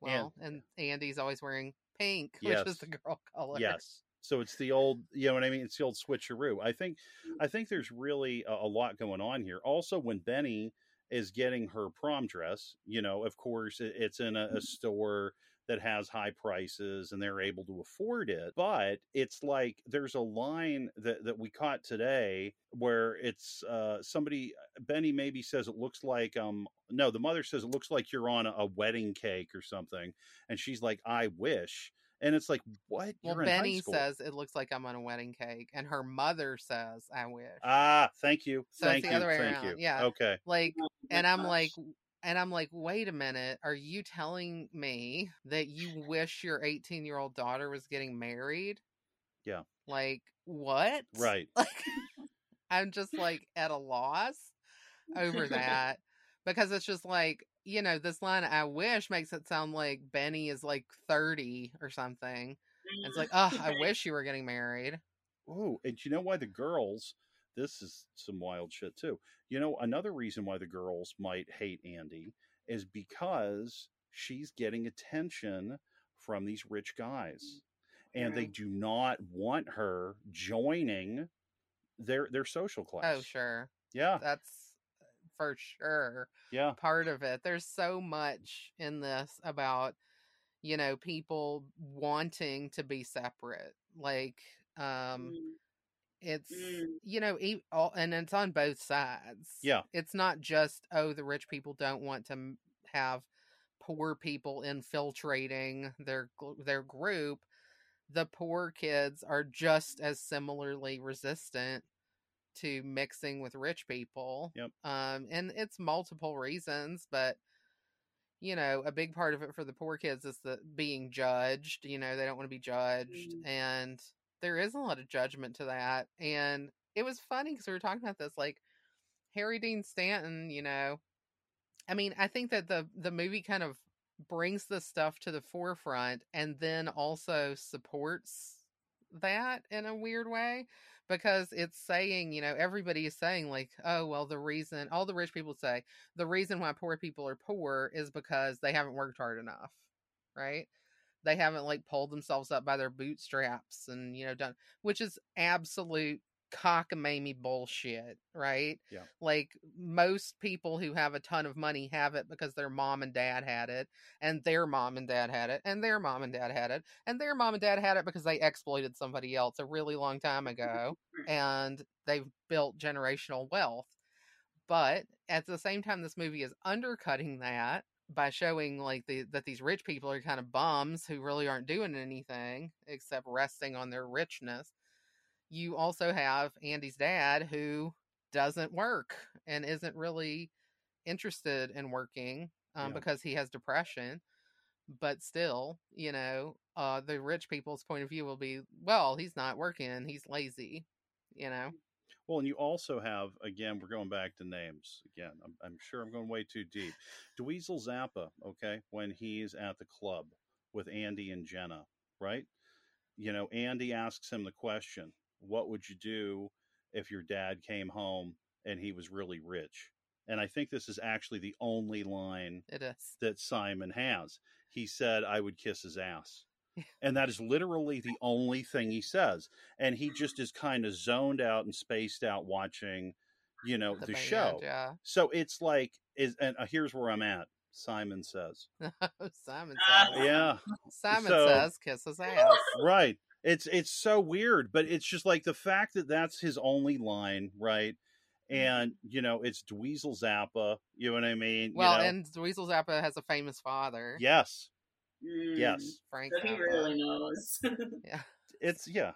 well, and, Andie's always wearing pink, which is the girl color. Yes. So it's the old, you know what I mean? It's the old switcheroo. I think, I think there's really a, a lot going on here. Also, when Benny is getting her prom dress, you know, of course, it, it's in a, a store that has high prices and they're able to afford it. But it's like there's a line that, that we caught today where it's uh, somebody, Benny maybe says it looks like, um, no, the mother says it looks like you're on a, a wedding cake or something. And she's like, I wish. And it's like, what? Well, You're Benny says it looks like I'm on a wedding cake, and her mother says, "I wish." Ah, thank you. So it's the you. other way thank around, you. yeah. Okay. like, Oh my and I'm gosh. like, and I'm like, wait a minute, are you telling me that you wish your 18 year old daughter was getting married? Yeah. Like what? Right. Like, I'm just like at a loss over that because it's just like you know this line I wish makes it sound like Benny is like 30 or something. It's mm-hmm. like, oh, I wish you were getting married. Oh, and you know why the girls? This is some wild shit too. You know, another reason why the girls might hate Andie is because she's getting attention from these rich guys, and they do not want her joining their their social oh, class. Oh, sure. Yeah, That's for sure. yeah, part of it. There's so much in this about you know people wanting to be separate. Like um Mm, it's Mm. you know e- all, and it's on both sides. Yeah. It's not just oh the rich people don't want to have poor people infiltrating their their group. The poor kids are just as similarly resistant to mixing with rich people. Yep. Um, and it's multiple reasons, but you know, a big part of it for the poor kids is the being judged. You know, they don't want to be judged, Mm. and there is a lot of judgment to that. And it was funny because we were talking about this, like Harry Dean Stanton. You know, I mean, I think that the the movie kind of brings this stuff to the forefront, and then also supports that in a weird way because it's saying, you know, everybody is saying like, oh, well, the reason all the rich people say the reason why poor people are poor is because they haven't worked hard enough, right? They haven't like pulled themselves up by their bootstraps and you know done, which is absolute cockamamie bullshit, right? Yeah. Like most people who have a ton of money have it because their mom and dad had it, and their mom and dad had it, and their mom and dad had it, and their mom and dad had it because they exploited somebody else a really long time ago, and they've built generational wealth. But at the same time, this movie is undercutting that by showing like the that these rich people are kind of bums who really aren't doing anything except resting on their richness. You also have Andie's dad who doesn't work and isn't really interested in working um, Yeah. because he has depression. But still, you know, uh, the rich people's point of view will be, well, he's not working, he's lazy, you know. Well, and you also have again, we're going back to names again. I'm, I'm sure I'm going way too deep. Dweezil Zappa, okay, when he's at the club with Andie and Jenna, right? You know, Andy asks him the question, "What would you do if your dad came home and he was really rich?" And I think this is actually the only line It is. that Simon has. He said, I would kiss his ass. And that is literally the only thing he says. And he just is kind of zoned out and spaced out watching, you know, the, band, show. Yeah. So it's like, is and uh, here's where I'm at. Simon says, Simon says. yeah, Simon so- says, kiss his ass. right. It's it's so weird, but it's just like the fact that that's his only line, right? And you know, it's Dweezil Zappa. You know what I mean? You Well, know? and Dweezil Zappa has a famous father, yes, Mm. yes, Frank So he really knows. Yeah, it's yeah.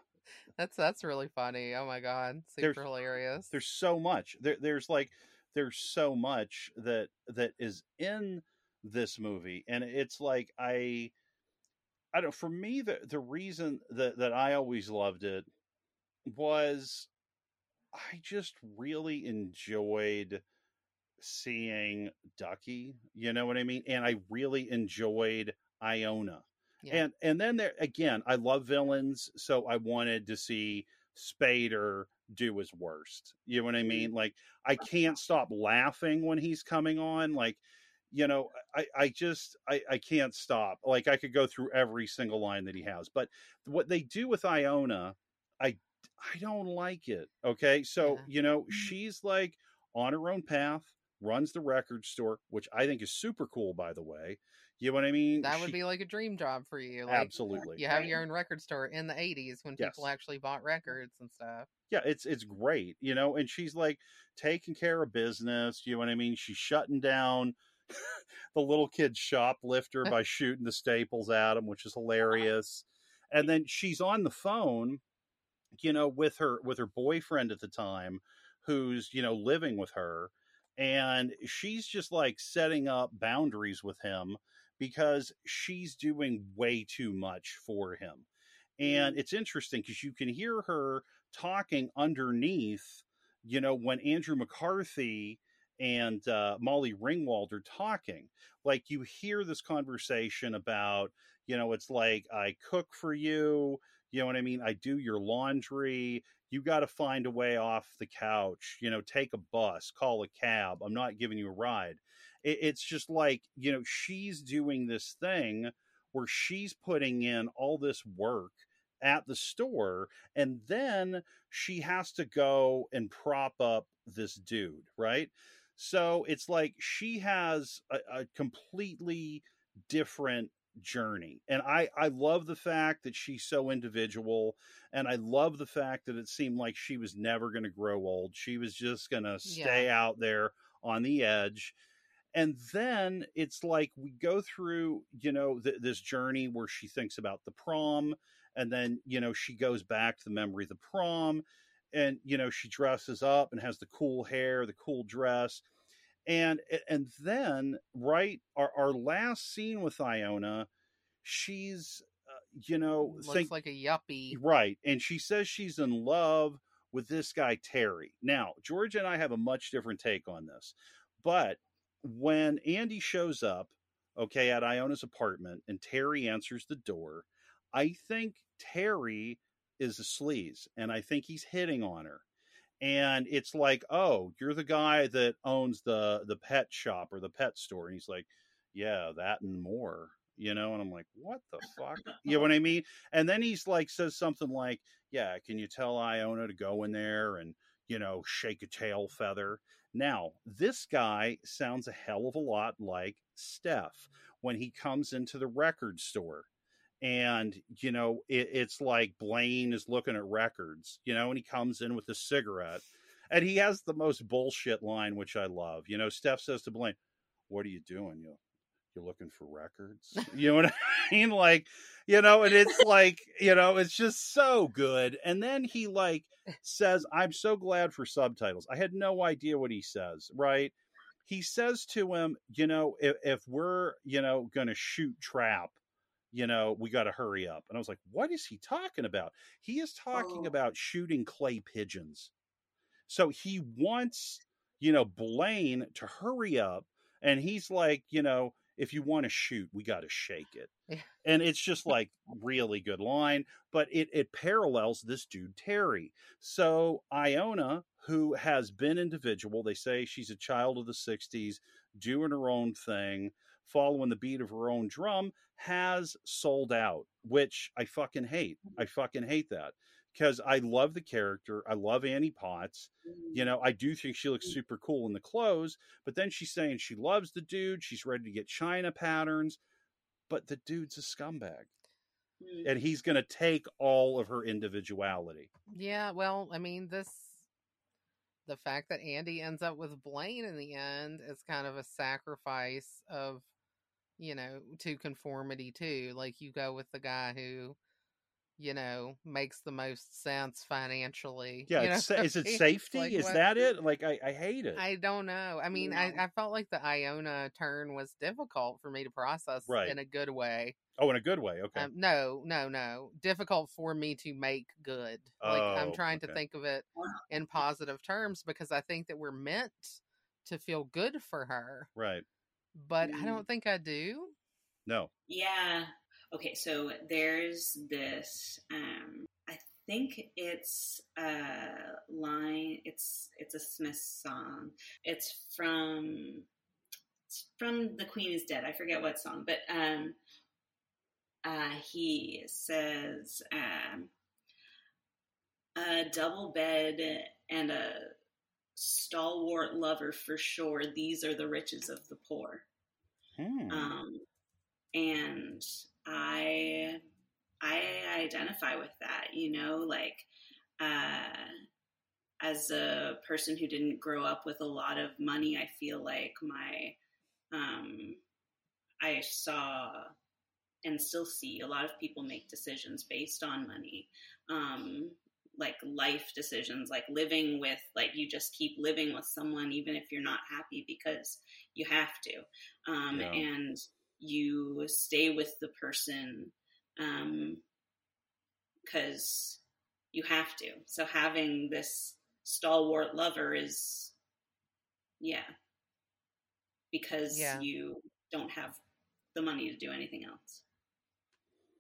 that's that's really funny. Oh my god, There's- super hilarious. there's so much there, there's like there's so much that that is in this movie and it's like i i don't for me the the reason that that i always loved it was i just really enjoyed seeing duckie you know what i mean? And i really enjoyed iona. Yeah. and and then there again i love villains so i wanted to see spader do his worst you know what i mean? Mm-hmm. Like i can't stop laughing when he's coming on like you know i i just i i can't stop like i could go through every single line that he has but what they do with iona i i don't like it okay so Yeah. you know mm. she's like on her own path runs the record store which i think is super cool by the way you know what i mean that would She- be like a dream job for you. Like absolutely you have your own record store in the '80s when people actually bought records and stuff. yeah it's it's great you know and she's like taking care of business you know what i mean she's shutting down the little kid shoplifter by shooting the staples at him which is hilarious. And then she's on the phone you know with her with her boyfriend at the time who's you know living with her and she's just like setting up boundaries with him because she's doing way too much for him. And mm-hmm. it's interesting because you can hear her talking underneath, you know, when Andrew McCarthy and uh, Molly Ringwald are talking. Like you hear this conversation about, you know, it's like I cook for you, you know what I mean? I do your laundry. You got to find a way off the couch, you know, take a bus, call a cab. I'm not giving you a ride. It, it's just like, you know, she's doing this thing where she's putting in all this work at the store and then she has to go and prop up this dude right so it's like she has a, a completely different journey and i i love the fact that she's so individual and i love the fact that it seemed like she was never going to grow old she was just going to stay out there on the edge and then it's like we go through you know th- this journey where she thinks about the prom and then you know she goes back to the memory of the prom and you know she dresses up and has the cool hair, the cool dress, and and then right our our last scene with Iona, she's uh, you know Looks think like a yuppie. right, and she says she's in love with this guy Terry. Now George and I have a much different take on this, but when Andie shows up, okay, at Iona's apartment, and Terry answers the door, I think Terry is a sleaze, and I think he's hitting on her. And it's like, oh, you're the guy that owns the the pet shop or the pet store, and he's like, yeah, that and more, you know. And I'm like, what the fuck, you know what I mean? And then he's like, says something like, yeah, can you tell Iona to go in there and you know shake a tail feather? Now, this guy sounds a hell of a lot like Steff when he comes into the record store and you know it, it's like blane is looking at records you know and he comes in with a cigarette and he has the most bullshit line which i love you know steff says to blane what are you doing? You you're looking for records? You know what i mean? Like you know and it's like you know it's just so good and then he like says i'm so glad for subtitles. I had no idea what he says right? He says to him you know if, if we're you know gonna shoot trap you know, we got to hurry up. And I was like, what is he talking about? He is talking Oh. about shooting clay pigeons. So he wants, you know, Blane to hurry up. And he's like, you know, if you want to shoot, we got to shake it. Yeah. And it's just like really good line, but it, it parallels this dude, Terry. So Iona, who has been individual, they say she's a child of the 60s, doing her own thing, following the beat of her own drum, has sold out, which I fucking hate. Mm-hmm. I fucking hate that because I love the character. I love Annie Potts. You mm. know, I do think she looks mm. super cool in the clothes, but then she's saying she loves the dude. She's ready to get China patterns, but the dude's a scumbag Mm. and he's going to take all of her individuality. Yeah, well, I mean, this the fact that Andie ends up with Blane in the end is kind of a sacrifice of, you know, to conformity too. Like you go with the guy who, you know, makes the most sense financially. Yeah, you know is it safety? Like, is what- that it? Like I, I hate it. I don't know. I mean, I. I felt like the Iona turn was difficult for me to process Right. in a good way. oh, in a good way. Okay. Um, no, no, no. Difficult for me to make good. Like I'm Oh, trying to think of it in positive terms because I think that we're meant to feel good for her, right. But I Mm. don't think I do. No. Yeah. Okay, so there's this um I think it's a line it's it's a Smith song. It's from it's from The Queen is Dead. I forget what song, but um uh he says um a double bed and a stalwart lover for sure. These are the riches of the poor Hmm. um, and I I identify with that. You know, like uh, as a person who didn't grow up with a lot of money, I feel like my um, I saw and still see a lot of people make decisions based on money. Um, like life decisions, like living with, like you just keep living with someone even if you're not happy because you have to um, Yeah. and you stay with the person because you have to. So having this stalwart lover is, yeah, because Yeah. you don't have the money to do anything else.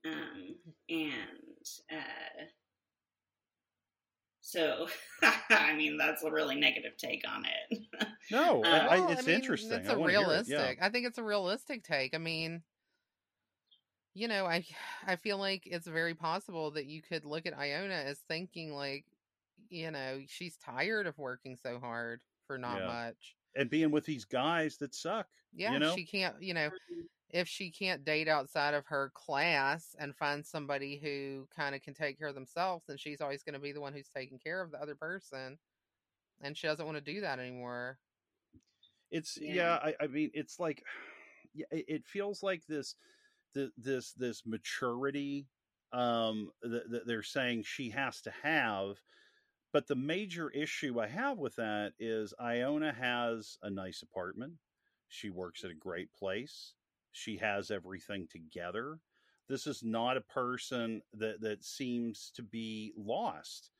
Um, and uh, so, I mean, that's a really negative take on it. No, Uh, I, I- Well, it's mean, interesting. It's I a wanna it, realistic. yeah. I think it's a realistic take. I mean, you know, I I feel like it's very possible that you could look at Iona as thinking like, you know, she's tired of working so hard for not Yeah. much. And being with these guys that suck. Yeah, you know? she can't, you know, if she can't date outside of her class and find somebody who kind of can take care of themselves, then she's always going to be the one who's taking care of the other person. And she doesn't want to do that anymore. It's yeah. Yeah. I, I mean, it's like yeah, it, it feels like this, the, this this maturity um that, that they're saying she has to have But the major issue I have with that is Iona has a nice apartment. She works at a great place. She has everything together. This is not a person that that seems to be lost.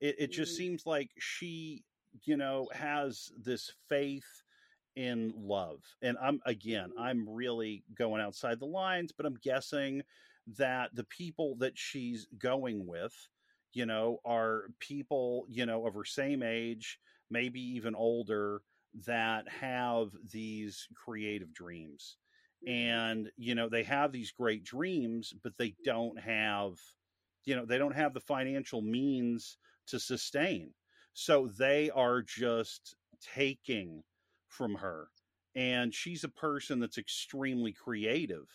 It, it just Mhm. seems like she, you know, has this faith in love. And I'm again, I'm really going outside the lines, but I'm guessing that the people that she's going with, you know, are people, you know, of her same age, maybe even older, that have these creative dreams. And, you know, they have these great dreams, but they don't have, you know, they don't have the financial means to sustain. So they are just taking from her. And she's a person that's extremely creative.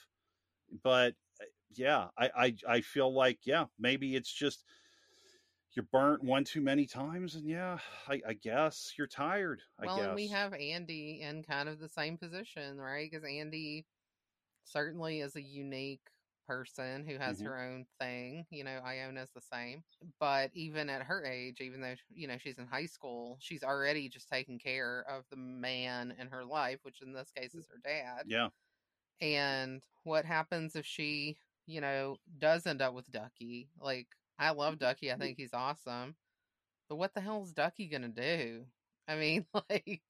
But uh, yeah, I, I I feel like, yeah, maybe it's just you're burnt one too many times and yeah, I, I guess you're tired. I well, guess. and we have Andie in kind of the same position, right? Because Andie certainly is a unique person who has Mhm. her own thing. You know, Iona's the same. But even at her age, even though, you know, she's in high school, she's already just taking care of the man in her life, which in this case is her dad. yeah. And what happens if she, you know, does end up with Duckie? Like, I love Duckie. I think he's awesome. But what the hell is Duckie going to do? I mean, like,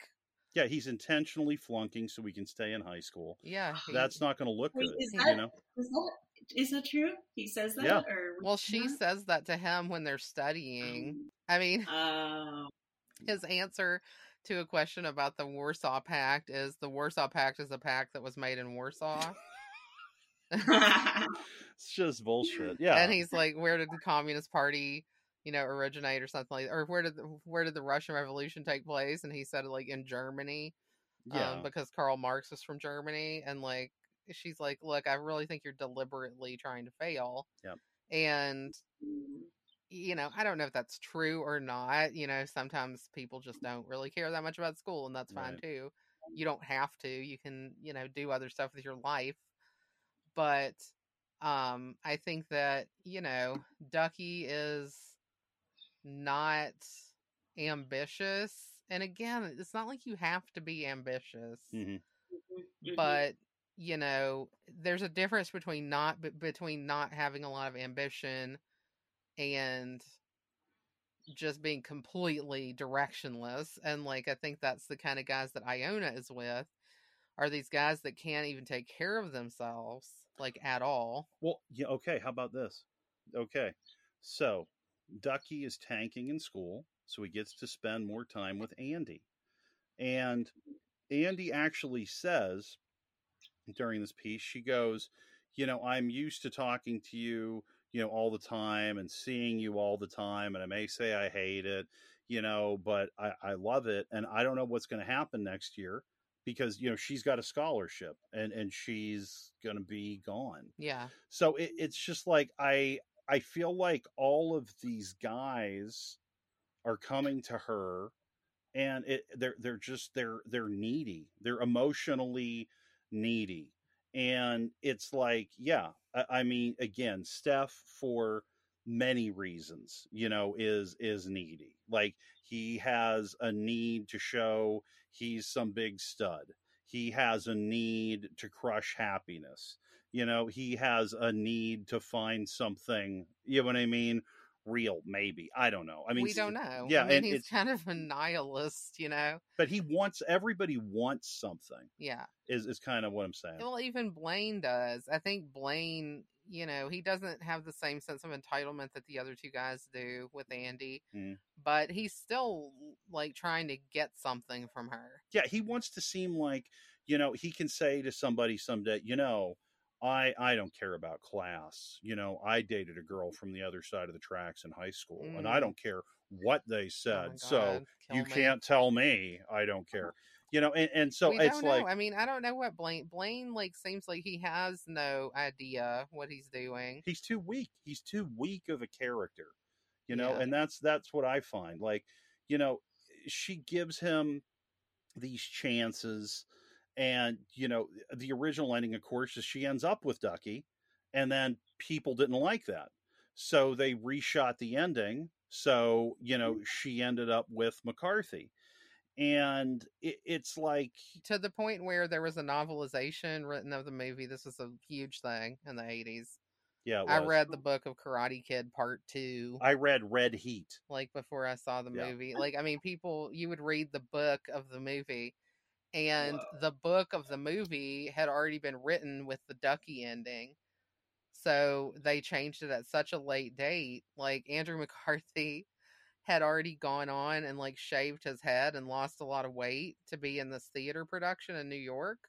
Yeah, he's intentionally flunking so we can stay in high school. yeah. he- That's not going to look Wait, good, is you know. Is that is that true? He says that, Yeah. or Well, she Huh? says that to him when they're studying. Um, I mean, Oh, his answer to a question about the Warsaw Pact is the Warsaw Pact is a pact that was made in Warsaw. It's just bullshit. Yeah. And he's like, where did the Communist Party, you know, originate or something like or where did the, where did the Russian Revolution take place? And he said like in Germany. yeah. um, because Karl Marx was from Germany, and like she's like, look, I really think you're deliberately trying to fail. Yep. And you know, I don't know if that's true or not. You know, sometimes people just don't really care that much about school, and that's fine Right. too. You don't have to. You can, you know, do other stuff with your life. But um I think that, you know, Duckie is not ambitious. And again, it's not like you have to be ambitious Mhm. Mhm. but you know there's a difference between not b- between not having a lot of ambition and just being completely directionless and like i think that's the kind of guys that iona is with are these guys that can't even take care of themselves like at all Well, yeah, okay, how about this? Okay. So, Duckie is tanking in school, so he gets to spend more time with Andie. And Andie actually says during this piece, she goes, You know, I'm used to talking to you, you know, all the time and seeing you all the time. And I may say I hate it, you know, but I, I love it. And I don't know what's going to happen next year because, you know, she's got a scholarship and, and she's going to be gone. Yeah. So it, it's just like i i feel like all of these guys are coming to her and it they're they're just they're they're needy. They're emotionally needy. And it's like yeah I, I mean again steff for many reasons you know is is needy. Like he has a need to show he's some big stud. He has a need to crush happiness. You know he has a need to find something you know what i mean real maybe i don't know. I mean we don't know. Yeah i mean and he's kind of a nihilist you know? But he wants everybody wants something yeah. is is kind of what i'm saying. Well, even Blane does. I think Blane, you know, he doesn't have the same sense of entitlement that the other two guys do with Andie, Mm. but he's still like trying to get something from her. yeah he wants to seem like you know he can say to somebody someday you know i i don't care about class you know i dated a girl from the other side of the tracks in high school and i Mm. don't care what they Oh said my so kill you me. can't tell me i don't care you know and, and so we it's like I mean, I don't know what Blane. Blane like seems like he has no idea what he's doing. he's too weak he's too weak of a character you know Yeah. and that's that's what i find like you know she gives him these chances and you know the original ending of course is she ends up with duckie and then people didn't like that so they reshot the ending So, you know, mm. she ended up with McCarthy. And it, it's like, to the point where there was a novelization written of the movie. This was a huge thing in the 80s. yeah, I read the book of Karate Kid Part 2 I read Red Heat. like before I saw the Yeah. movie. Like I mean people you would read the book of the movie and Whoa. the book of the movie had already been written with the Duckie ending. So they changed it at such a late date. Like Andrew McCarthy had already gone on and like shaved his head and lost a lot of weight to be in this theater production in New York.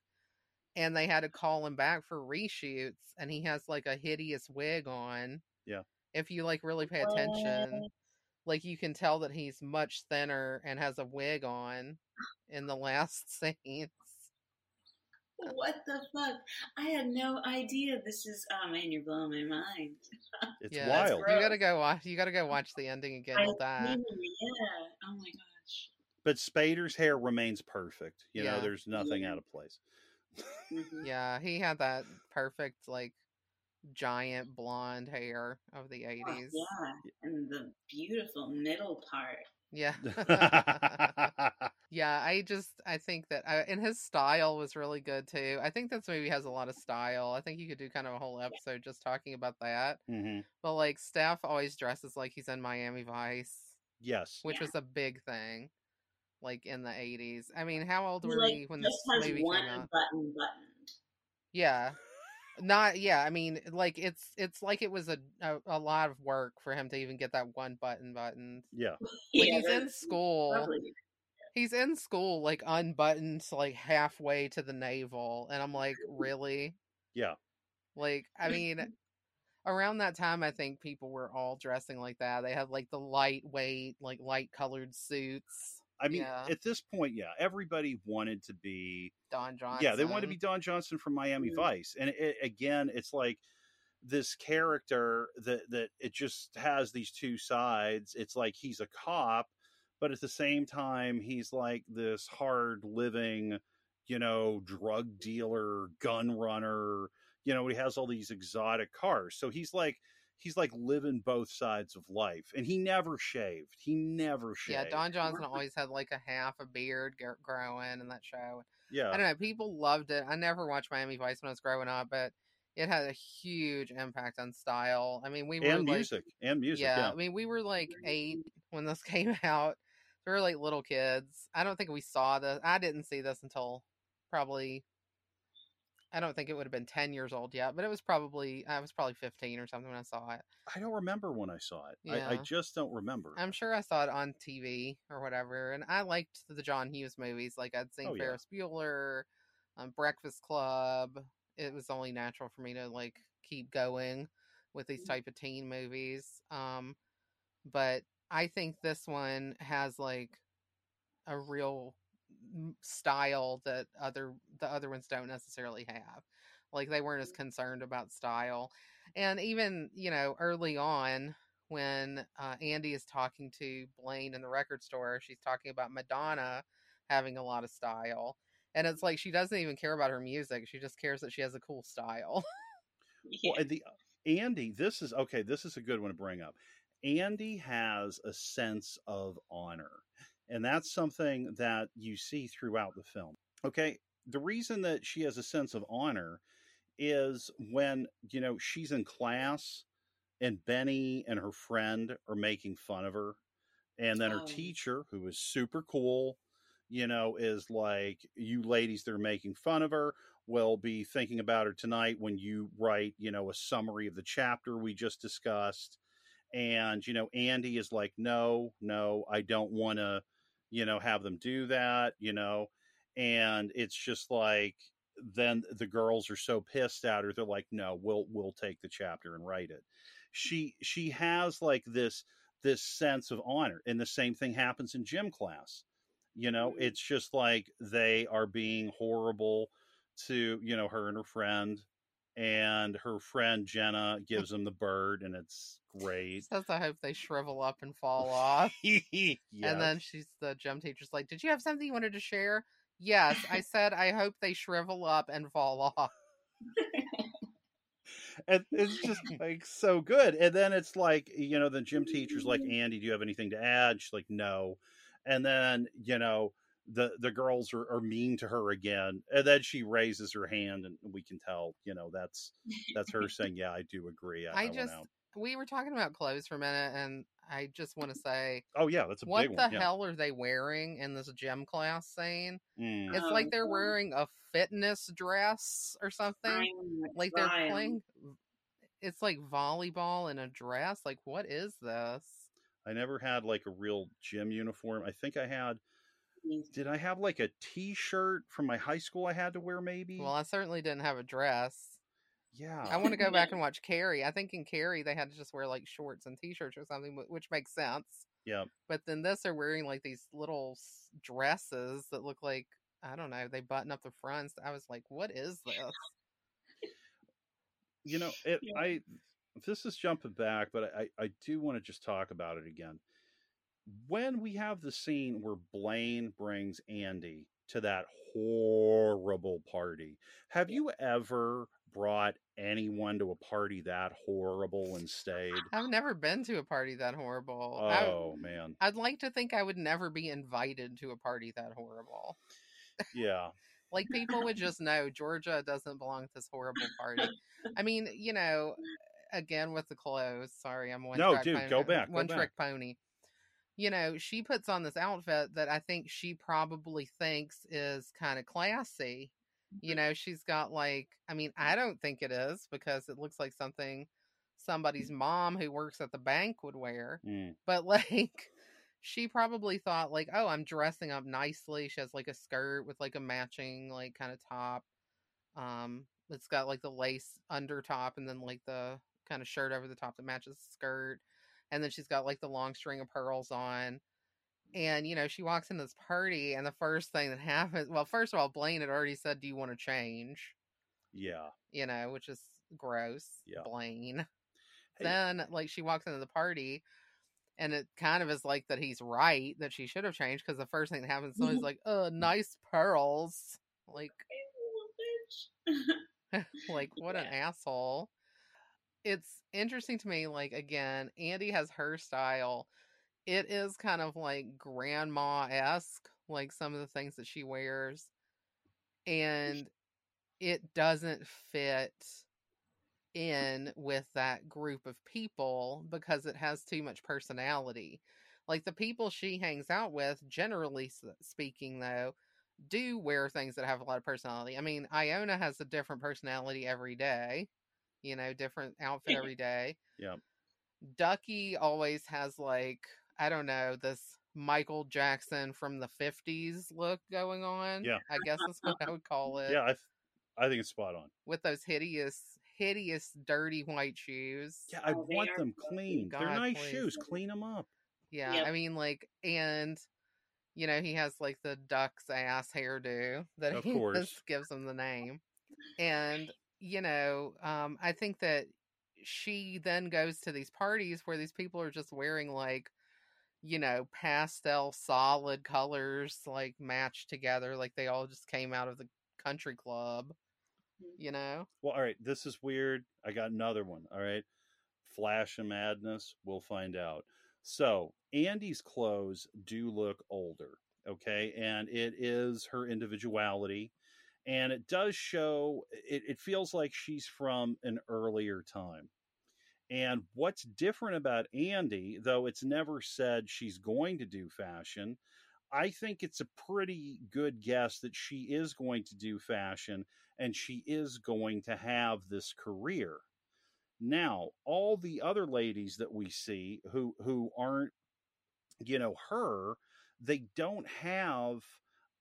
And they had to call him back for reshoots and he has like a hideous wig on. Yeah. If you like really pay attention, like you can tell that he's much thinner and has a wig on in the last scenes. What the fuck? I had no idea. This is oh man, you're blowing my mind. It's yeah, wild. You gotta go watch. You gotta go watch the ending again I with that. yeah. Oh my gosh. But Spader's hair remains perfect. You know, there's nothing Yeah. out of place. Mhm. Yeah, he had that perfect like giant blonde hair of the Oh, eighties. yeah, and the beautiful middle part. Yeah. yeah, I just I think that I, and his style was really good too. I think this movie has a lot of style. I think you could do kind of a whole episode just talking about that. hmm But like Steff always dresses like he's in Miami Vice, Yes. which Yeah. was a big thing, like in the eighties. I mean, how old He were like we when this movie came out? button buttoned. Yeah. Not yeah, I mean like it's it's like it was a, a a lot of work for him to even get that one button buttoned. Yeah. Like Yeah, he's in school. probably- He's in school like unbuttoned like halfway to the navel and I'm like, "Really?" Yeah. Like, I mean, around that time, I think people were all dressing like that. They had like the lightweight, like light colored suits. I mean, Yeah. at this point, yeah, everybody wanted to be Don Johnson. Yeah, they wanted to be Don Johnson from Miami Mhm. Vice, and it, again, it's like this character that that it just has these two sides. It's like he's a cop, but at the same time, he's like this hard living, you know, drug dealer, gun runner. You know, he has all these exotic cars, so he's like he's like living both sides of life, and he never shaved. He never shaved. Yeah, Don Johnson always had like a half a beard gr- growing in that show. Yeah, I don't know. People loved it. I never watched Miami Vice when I was growing up, but it had a huge impact on style. I mean, we were and like, music, and music. yeah, Yeah, I mean, we were like eight when this came out. We were like little kids. I don't think we saw this. I didn't see this until probably. I don't think it would have been ten years old yet, but it was probably I was probably fifteen or something when I saw it. I don't remember when I saw it. I, I just don't remember. I'm sure I saw it on TV or whatever, and I liked the John Hughes movies. Like I'd seen Oh, yeah. Ferris Bueller, um, Breakfast Club. It was only natural for me to like keep going with these type of teen movies. Um, but I think this one has like a real style that other the other ones don't necessarily have. Like they weren't as concerned about style, and even you know early on when uh, Andie is talking to Blane in the record store, she's talking about Madonna having a lot of style. And it's like she doesn't even care about her music. She just cares that she has a cool style. Yeah. Well, and the Andie, this is okay. This is a good one to bring up. Andie has a sense of honor, and that's something that you see throughout the film. Okay, the reason that she has a sense of honor is when you know she's in class, and Benny and her friend are making fun of her, and then her Oh. teacher, who is super cool, you know, is like, "You ladies that are making fun of her." will be thinking about her tonight when you write, you know, a summary of the chapter we just discussed. And, you know, Andie is like, no, no, I don't want to, you know, have them do that, you know. And it's just like, then the girls are so pissed at her, they're like, no, we'll, we'll take the chapter and write it. She, she has like this, this sense of honor. And the same thing happens in gym class. You know, Mhm. it's just like they are being horrible to you know her and her friend and her friend jenna gives him the bird and it's great Says I hope they shrivel up and fall off. Yes. And then she's the gym teacher's like, Did you have something you wanted to share? Yes. I said I hope they shrivel up and fall off. and it's just like so good. And then it's like, you know, the gym teacher's like, Andie, do you have anything to add? She's like, no. And then, you know, the the girls are, are mean to her again and then she raises her hand and we can tell you know that's that's her saying yeah i do agree i, I I just out." we were talking about clothes for a minute, and I just want to say, oh yeah that's a what big the one yeah. hell are they wearing in this gym class scene? Mm. It's Oh, like they're wearing a fitness dress or something. I'm Like they're trying. playing. It's like volleyball in a dress. Like what is this? i never had like a real gym uniform i think i had did i have like a t-shirt from my high school i had to wear maybe Well, I certainly didn't have a dress. yeah I want to go back and watch Carrie. I think in Carrie they had to just wear like shorts and t-shirts or something, which makes sense. yeah But then this, they're wearing like these little dresses that look like I don't know. They button up the fronts. I was like, "What is this?" you know it Yeah. i this is jumping back but i i do want to just talk about it again when we have the scene where blane brings andie to that horrible party have you ever brought anyone to a party that horrible and stayed I've never been to a party that horrible. I, oh man I'd like to think I would never be invited to a party that horrible. yeah Like people would just know Georgia doesn't belong to this horrible party. I mean, you know, again with the clothes. Sorry, I'm one. No, dude, pony, go back, go One back. trick pony. You know, she puts on this outfit that I think she probably thinks is kind of classy. You know, she's got like, I mean, I don't think it is because it looks like something somebody's mom who works at the bank would wear Mm. but like she probably thought like oh i'm dressing up nicely she has like a skirt with like a matching like kind of top um it's got like the lace under top and then like the kind of shirt over the top that matches the skirt and then she's got like the long string of pearls on and you know she walks into this party and the first thing that happens well first of all blane had already said do you want to change? Yeah. You know which is gross Yeah. blane. Hey. then like she walks into the party and it kind of is like that he's right that she should have changed because the first thing that happens somebody's like uh nice pearls. Like like what an asshole it's interesting to me like again andie has her style it is kind of like grandma-esque like some of the things that she wears and it doesn't fit in with that group of people because it has too much personality. Like the people she hangs out with, generally speaking, though, do wear things that have a lot of personality. I mean, Iona has a different personality every day, you know, different outfit every day. Yeah. Duckie always has, like, I don't know, this Michael Jackson from the 50s look going on. Yeah. I guess that's what I would call it yeah i th- i think it's spot on with those hideous, hideous, dirty white shoes. yeah i Oh, want them so clean they're nice please. shoes clean them up Yeah, Yep. I mean, like, and you know, he has like the duck's ass hairdo that Of he course. just gives him the name, and you know, um, I think that she then goes to these parties where these people are just wearing like you know pastel solid colors like matched together like they all just came out of the country club you know Well, all right, this is weird. I got another one. All right. Flash of madness. We'll find out. So, Andie's clothes do look older. Okay. And it is her individuality. And it does show, it, it feels like she's from an earlier time. And what's different about Andie, though it's never said she's going to do fashion, I think it's a pretty good guess that she is going to do fashion and she is going to have this career. Now, all the other ladies that we see who who aren't you know her, they don't have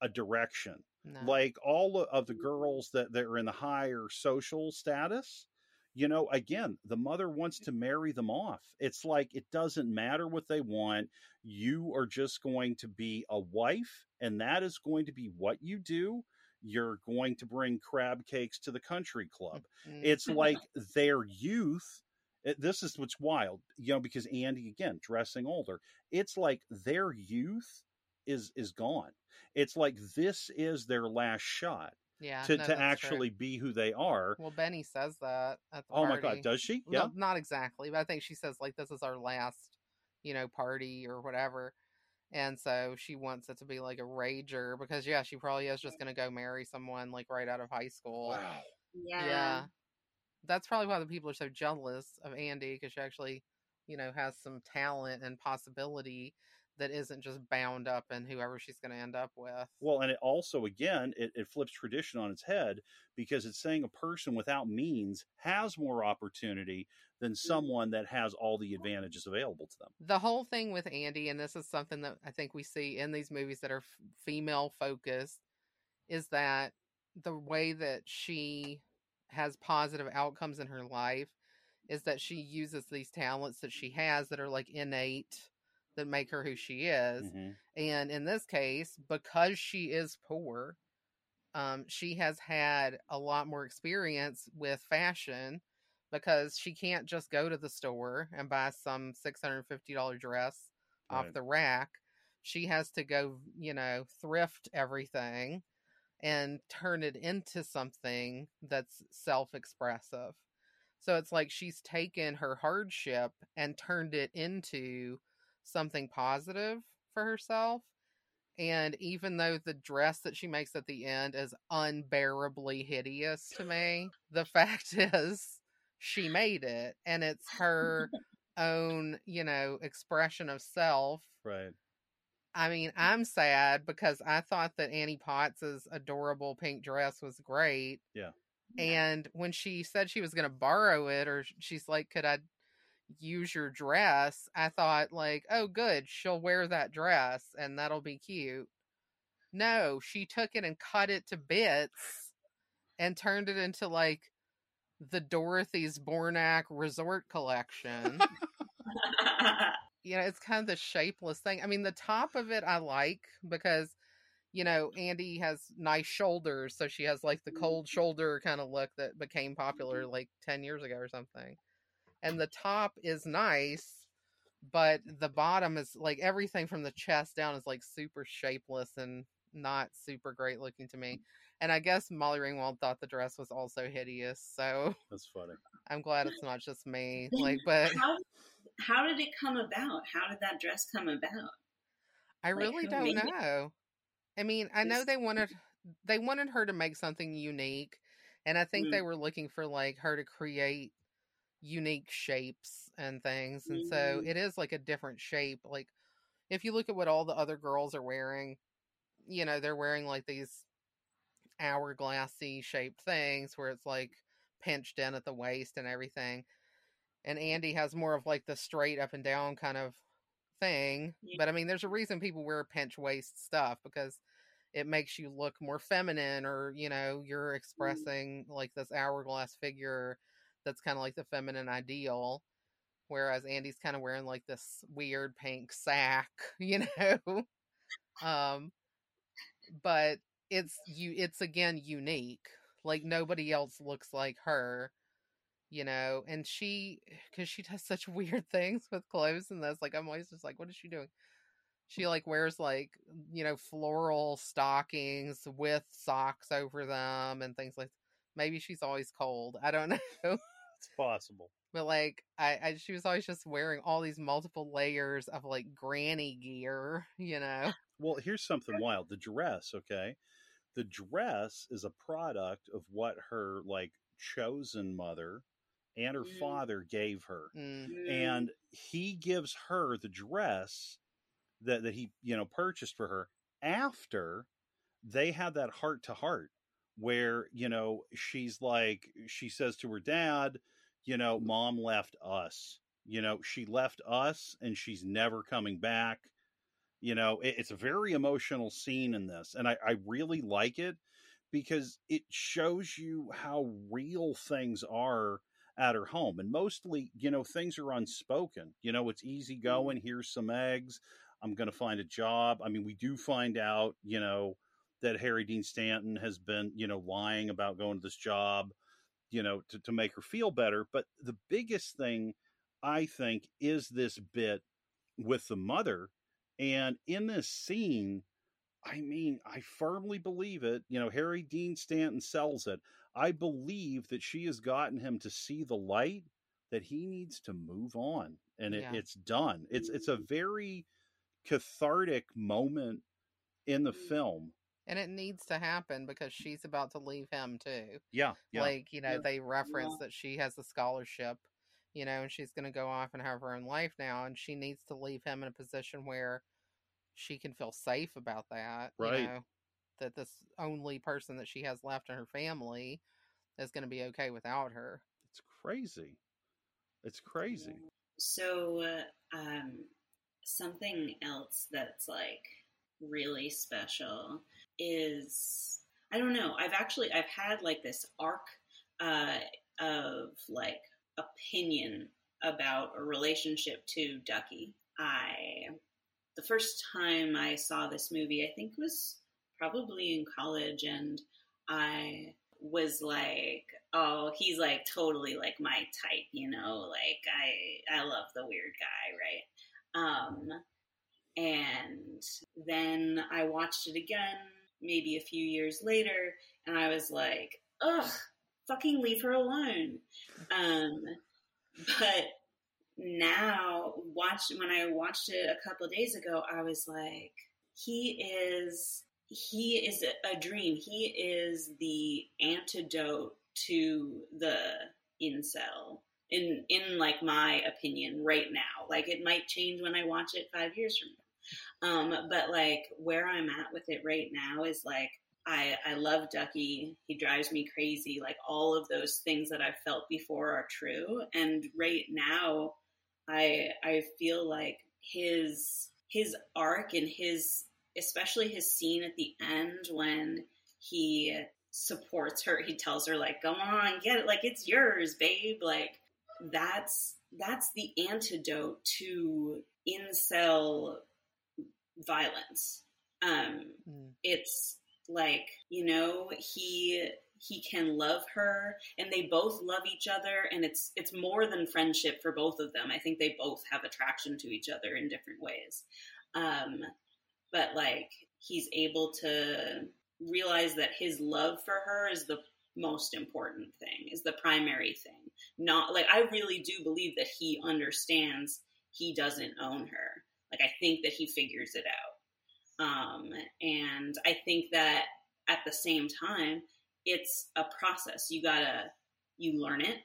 a direction. No. Like all of the mm. girls that, that are in the higher social status, you know, again, the mother wants mm. to marry them off. It's like it doesn't matter what they want. You are just going to be a wife, and that is going to be what you do. You're going to bring crab cakes to the country mm, club. Mm, It's like their youth. It, this is what's wild, you know, because Andie again dressing older. It's like their youth is is gone. It's like this is their last shot. Yeah. to, no, to that's true. actually be who they are. Well, Benny says that at the Oh my god, does she? No, Yeah. not exactly, but I think she says like this is our last, you know, party or whatever. And so she wants it to be like a rager because yeah, she probably is just gonna go marry someone like right out of high school. Wow. Yeah. Yeah. That's probably why the people are so jealous of Andie because she actually, you know, has some talent and possibility that isn't just bound up in whoever she's going to end up with. Well, and it also, again, it, it flips tradition on its head because it's saying a person without means has more opportunity than mm. someone that has all the advantages available to them. the whole thing with Andie, and this is something that I think we see in these movies that are f- female focused, is that the way that she has positive outcomes in her life is that she uses these talents that she has that are like innate that make her who she is. Mhm. And in this case, because she is poor, um, she has had a lot more experience with fashion because she can't just go to the store and buy some $650 dress off the rack. She has to go, you know, thrift everything and turn it into something that's self expressive. So it's like she's taken her hardship and turned it into something positive for herself. And even though the dress that she makes at the end is unbearably hideous to me, the fact is she made it and it's her own, you know, expression of self. Right. I mean, I'm sad because I thought that Annie Potts's adorable pink dress was great. Yeah. And when she said she was going to borrow it, or she's like, could I use your dress? I thought, like, oh, good. She'll wear that dress and that'll be cute. No, she took it and cut it to bits and turned it into like the Dorothy Zbornak Resort Collection. you know, it's kind of the shapeless thing. I mean, the top of it I like because, you know, Andie has nice shoulders, so she has like the mm-hmm. cold shoulder kind of look that became popular like 10 years ago or something. And the top is nice, but the bottom is like everything from the chest down is like super shapeless and not super great looking to me. And I guess Molly Ringwald thought the dress was also hideous, so That's funny. I'm glad it's not just me. Like, but how, how did it come about? How did that dress come about? I Like, really who don't made it? know. I mean, I know they wanted they wanted her to make something unique, and I think Mm. they were looking for like her to create unique shapes and things. And so Mm. it is like a different shape. Like if you look at what all the other girls are wearing, you know, they're wearing like these hourglassy shaped things where it's like pinched in at the waist and everything. And Andie has more of like the straight up and down kind of thing. Yeah. But I mean, there's a reason people wear pinch waist stuff because it makes you look more feminine or, you know, you're expressing like this hourglass figure that's kind of like the feminine ideal. Whereas Andie's kind of wearing like this weird pink sack, you know? um, but it's you it's again unique like nobody else looks like her you know and she because she does such weird things with clothes and this like i'm always just like what is she doing she like wears like you know floral stockings with socks over them and things like maybe she's always cold i don't know It's possible. but like I, I she was always just wearing all these multiple layers of like granny gear you know Well, here's something wild. The dress, okay? The dress is a product of what her like chosen mother and her Mhm. father gave her. Mm. And he gives her the dress that that he, you know, purchased for her after they had that heart to heart where, you know, she's like she says to her dad, you know, mom left us. You know, she left us and she's never coming back. You know it, it's a very emotional scene in this and I, I really like it because it shows you how real things are at her home and mostly you know things are unspoken. You know it's mm-hmm. easy going here's some eggs. I'm going to find a job. I mean we do find out you know that harry dean stanton has been you know lying about going to this job you know to, to make her feel better but the biggest thing i think is this bit with the mother and in this scene, I mean, I firmly believe it. You know, Harry Dean Stanton sells it. I believe that she has gotten him to see the light that he needs to move on and it, Yeah. it's done. It's it's a very cathartic moment in the mm-hmm. film. And it needs to happen because she's about to leave him too. Yeah, yeah. Like, you know, Yeah. they reference Yeah. that she has a scholarship, you know, and she's going to go off and have her own life now. And she needs to leave him in a position where she can feel safe about that. Right. You know, that this only person that she has left in her family is going to be okay without her. it's crazy. It's crazy. So, uh, um, something else that's like really special is I don't know. I've actually I've had like this arc uh, of like opinion about a relationship to Duckie. I the first time I saw this movie, I think was probably in college, and I was like, oh, he's like totally like my type, you know, like I I love the weird guy, right? Um and then I watched it again maybe a few years later and I was like, ugh, fucking leave her alone. Um but now watch when I watched it a couple days ago, I was like, he is he is a, a dream. He is the antidote to the incel. In in like my opinion, right now. Like it might change when I watch it five years from now. Um, but like where I'm at with it right now is like I I love Duckie. He drives me crazy. Like all of those things that I've felt before are true. And right now, I I feel like his his arc and his especially his scene at the end when he supports her he tells her like come on get it like it's yours babe like that's that's the antidote to incel violence. Um Mm. it's like you know he he can love her and they both love each other and it's it's more than friendship for both of them. I think they both have attraction to each other in different ways. Um but like he's able to realize that his love for her is the most important thing is the primary thing. Not like i really do believe that he understands he doesn't own her like i think that he figures it out. Um and i think that at the same time it's a process. You gotta you learn it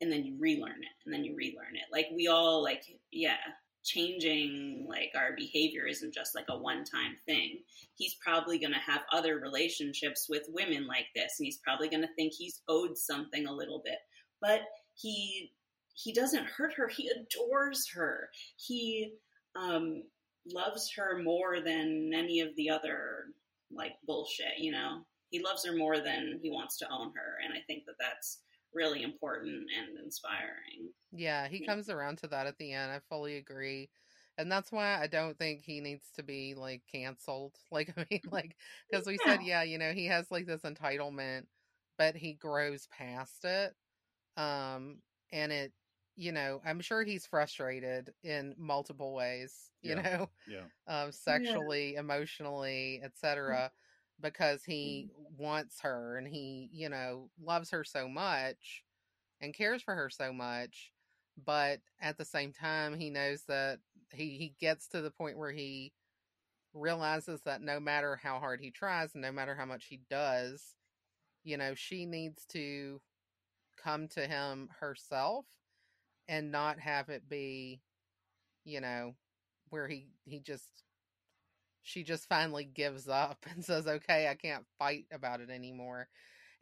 and then you relearn it and then you relearn it. Like we all like yeah changing like our behavior isn't just like a one time thing. He's probably going to have other relationships with women like this and he's probably going to think he's owed something a little bit. But he he doesn't hurt her. He adores her. He um loves her more than any of the other like bullshit you know he loves her more than he wants to own her and i think that that's really important and inspiring Yeah, he Yeah. comes around to that at the end. I fully agree. And that's why I don't think he needs to be like canceled. Like, I mean, like, because we said, yeah, you know, he has like this entitlement, but he grows past it. Um, and it, you know, I'm sure he's frustrated in multiple ways, you Yeah. know, Yeah. um, sexually, emotionally, etc., because he wants her and he, you know, loves her so much and cares for her so much. But at the same time, he knows that he, he gets to the point where he realizes that no matter how hard he tries no matter how much he does, you know, she needs to come to him herself and not have it be, you know, where he he just she just finally gives up and says, "Okay, I can't fight about it anymore."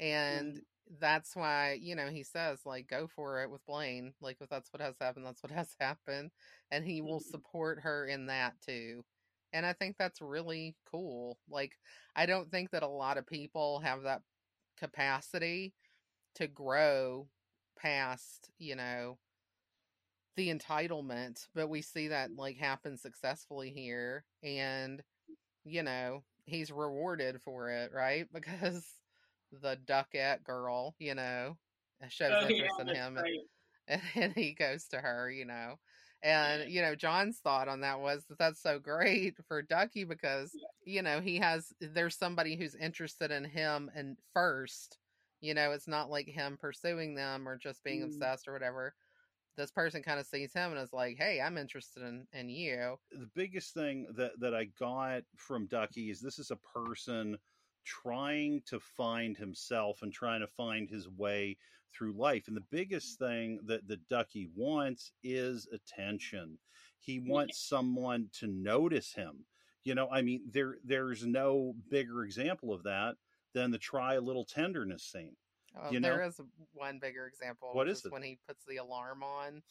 And that's why, you know, he says like go for it with Blane. Like if that's what has happened, that's what has happened, and he will Mhm. support her in that too. And I think that's really cool. Like I don't think that a lot of people have that capacity to grow past, you know, the entitlement, but we see that like happen successfully here and you know, he's rewarded for it, right? Because the duckette girl, you know, shows Oh, yeah, interest in him right. and, and he goes to her, you know. And Yeah. you know, John's thought on that was that that's so great for Duckie because you know, he has there's somebody who's interested in him and first. You know, it's not like him pursuing them or just being Mm. obsessed or whatever. This person kind of sees him and is like, "Hey, I'm interested in in you." the biggest thing that that I got from Duckie is this is a person trying to find himself and trying to find his way through life. And the biggest mm-hmm. thing that the Duckie wants is attention. He wants someone to notice him. You know, I mean, there there's no bigger example of that than the try a little tenderness scene. Uh, You there know? is one bigger example. What which is it? when he puts the alarm on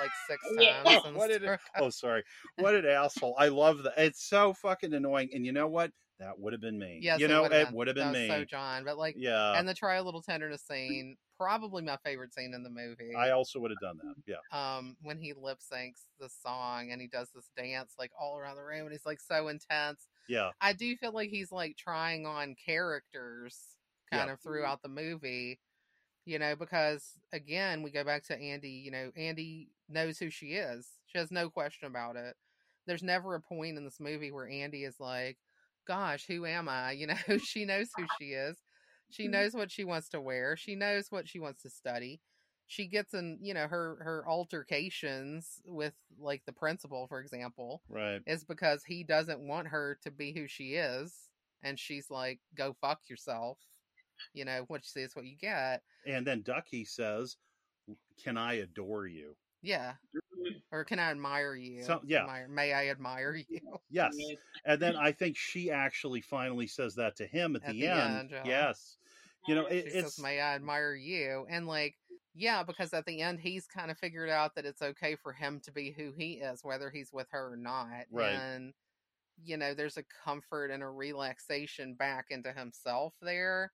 like six Yeah. times. and What did it- Oh, sorry. What an asshole. I love that. It's so fucking annoying. And you know what? That would have been me. Yes, you know, it would have been that me. So John, but like, yeah. and the try a little tenderness scene, probably my favorite scene in the movie. I also would have done that. Yeah. um when he lip syncs the song and he does this dance like all around the room and he's like so intense. Yeah. I do feel like he's like trying on characters kind Yeah. of throughout the movie. You know, because again, we go back to Andie, you know, Andie knows who she is. She has no question about it. There's never a point in this movie where Andie is like, gosh, who am I? You know, she knows who she is. She mm-hmm. knows what she wants to wear. She knows what she wants to study. She gets in, you know, her her altercations with like the principal, for example, Right. is because he doesn't want her to be who she is, and she's like, "Go fuck yourself." You know, what you see is what you get. And then Duckie says, Can I adore you? Yeah. Or can I admire you? So- yeah. Admire- may I admire you? Yes. And then I think she actually finally says that to him at, At the, the end. end. Yes. You know, it, it's says, "May I admire you?" And like, yeah, because at the end he's kind of figured out that it's okay for him to be who he is, whether he's with her or not. Right. And you know, there's a comfort and a relaxation back into himself there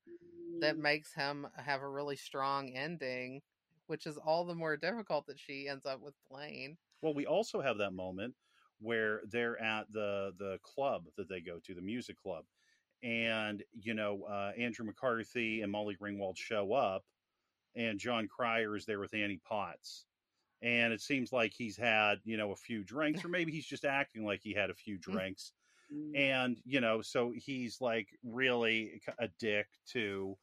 that makes him have a really strong ending, which is all the more difficult that she ends up with Blane. well, we also have that moment where they're at the the club that they go to, the music club. And, you know, uh, Andrew McCarthy and Molly Ringwald show up, and Jon Cryer is there with Annie Potts. And it seems like he's had, you know, a few drinks, or maybe he's just acting like he had a few drinks. Mm. and you know so he's like really a dick to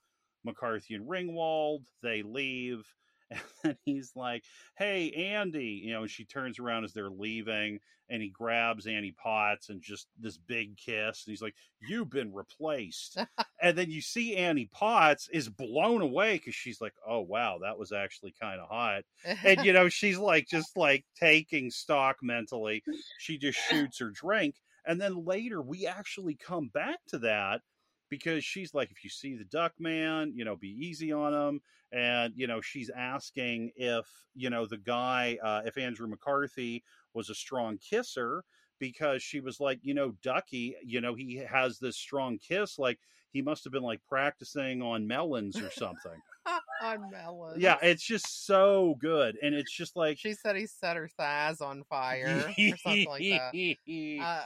mccarthy and ringwald they leave and then he's like hey andie you know and she turns around as they're leaving and he grabs annie potts and just this big kiss and he's like you've been replaced. And then you see annie potts is blown away because she's like oh wow that was actually kind of hot. And you know she's like just like taking stock mentally. She just shoots her drink and then later we actually come back to that because she's like if you see the duck man you know be easy on him and you know she's asking if you know the guy uh, if andrew mccarthy was a strong kisser because she was like you know duckie you know he has this strong kiss like he must have been like practicing on melons or something on melon. yeah it's just so good and it's just like She said he set her thighs on fire or something like that. Uh,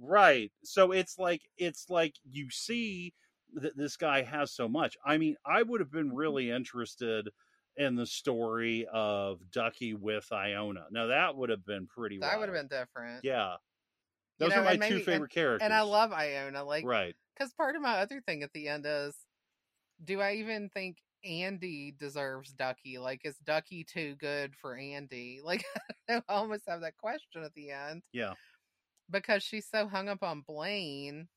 right so it's like it's like you see that this guy has so much. I mean i would have been mm-hmm. really interested in the story of duckie with iona. Now that would have been pretty that would have been different. yeah. You those know, are my and two maybe- favorite characters And I love Iona, like, right. because part of my other thing at the end is, do I even think Andie deserves Duckie? Like, is Duckie too good for Andie? Like, I almost have that question at the end. Yeah because she's so hung up on Blane.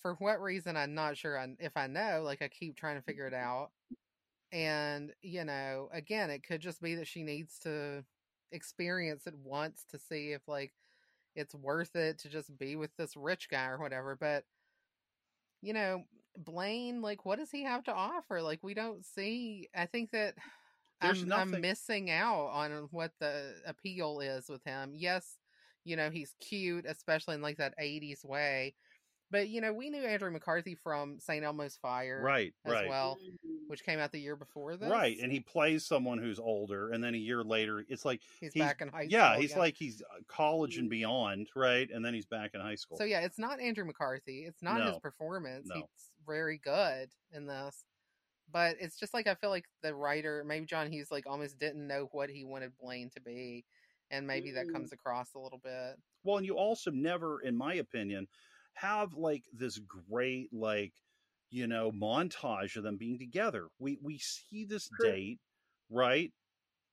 For what reason, I'm not sure I, if I know. Like, I keep trying to figure it mm-hmm. out. And, you know, again, it could just be that she needs to experience it once to see if, like, it's worth it to just be with this rich guy or whatever. But, you know, Blane, like, what does he have to offer? Like, we don't see. I think that There's I'm, I'm missing out on what the appeal is with him. Yes, you know, he's cute, especially in like that 80s way. But, you know, we knew Andrew McCarthy from St. Elmo's Fire right as right well, Mm. which came out the year before this. right and he plays someone who's older and then a year later it's like he's, he's- back in high school. yeah he's like he's uh, college and beyond right and then he's back in high school So yeah, it's not Andrew McCarthy. It's not his performance. No. He's very good in this. But it's just like I feel like the writer, maybe John Hughes, like almost didn't know what he wanted Blane to be, and maybe that Mm. comes across a little bit. Well, and you also never, in my opinion, have like this great like you know montage of them being together. We we see this True. date, right?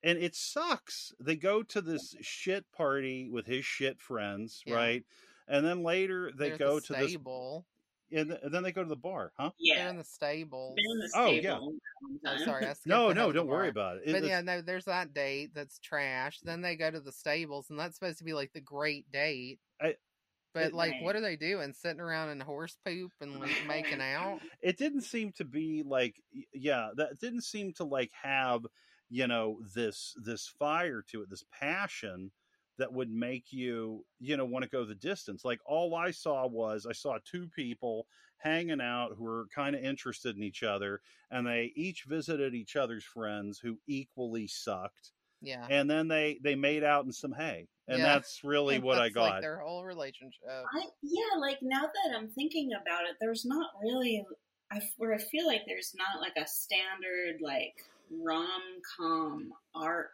And it sucks. They go to this shit party with his shit friends, Yeah. right? And then later they They're go the to this stable. And, th- and then they go to the bar, huh? They're Yeah. in the stables. In the Oh, stable yeah. that one Oh, sorry, I No, no, don't worry bar. about it. It- But it's- yeah, no, there's that date that's trash. Then they go to the stables, and that's supposed to be like the great date. I- but it- like, what are they doing? Sitting around in horse poop and like making out? it didn't seem to be like yeah that didn't seem to like have you know this this fire to it this passion that would make you you know want to go the distance like all i saw was i saw two people hanging out who were kind of interested in each other and they each visited each other's friends who equally sucked Yeah, and then they they made out in some hay and Yeah. that's really what i That's, got Like their whole relationship. I, yeah, like now that I'm thinking about it, there's not really. I where I feel like there's not like a standard like rom com arc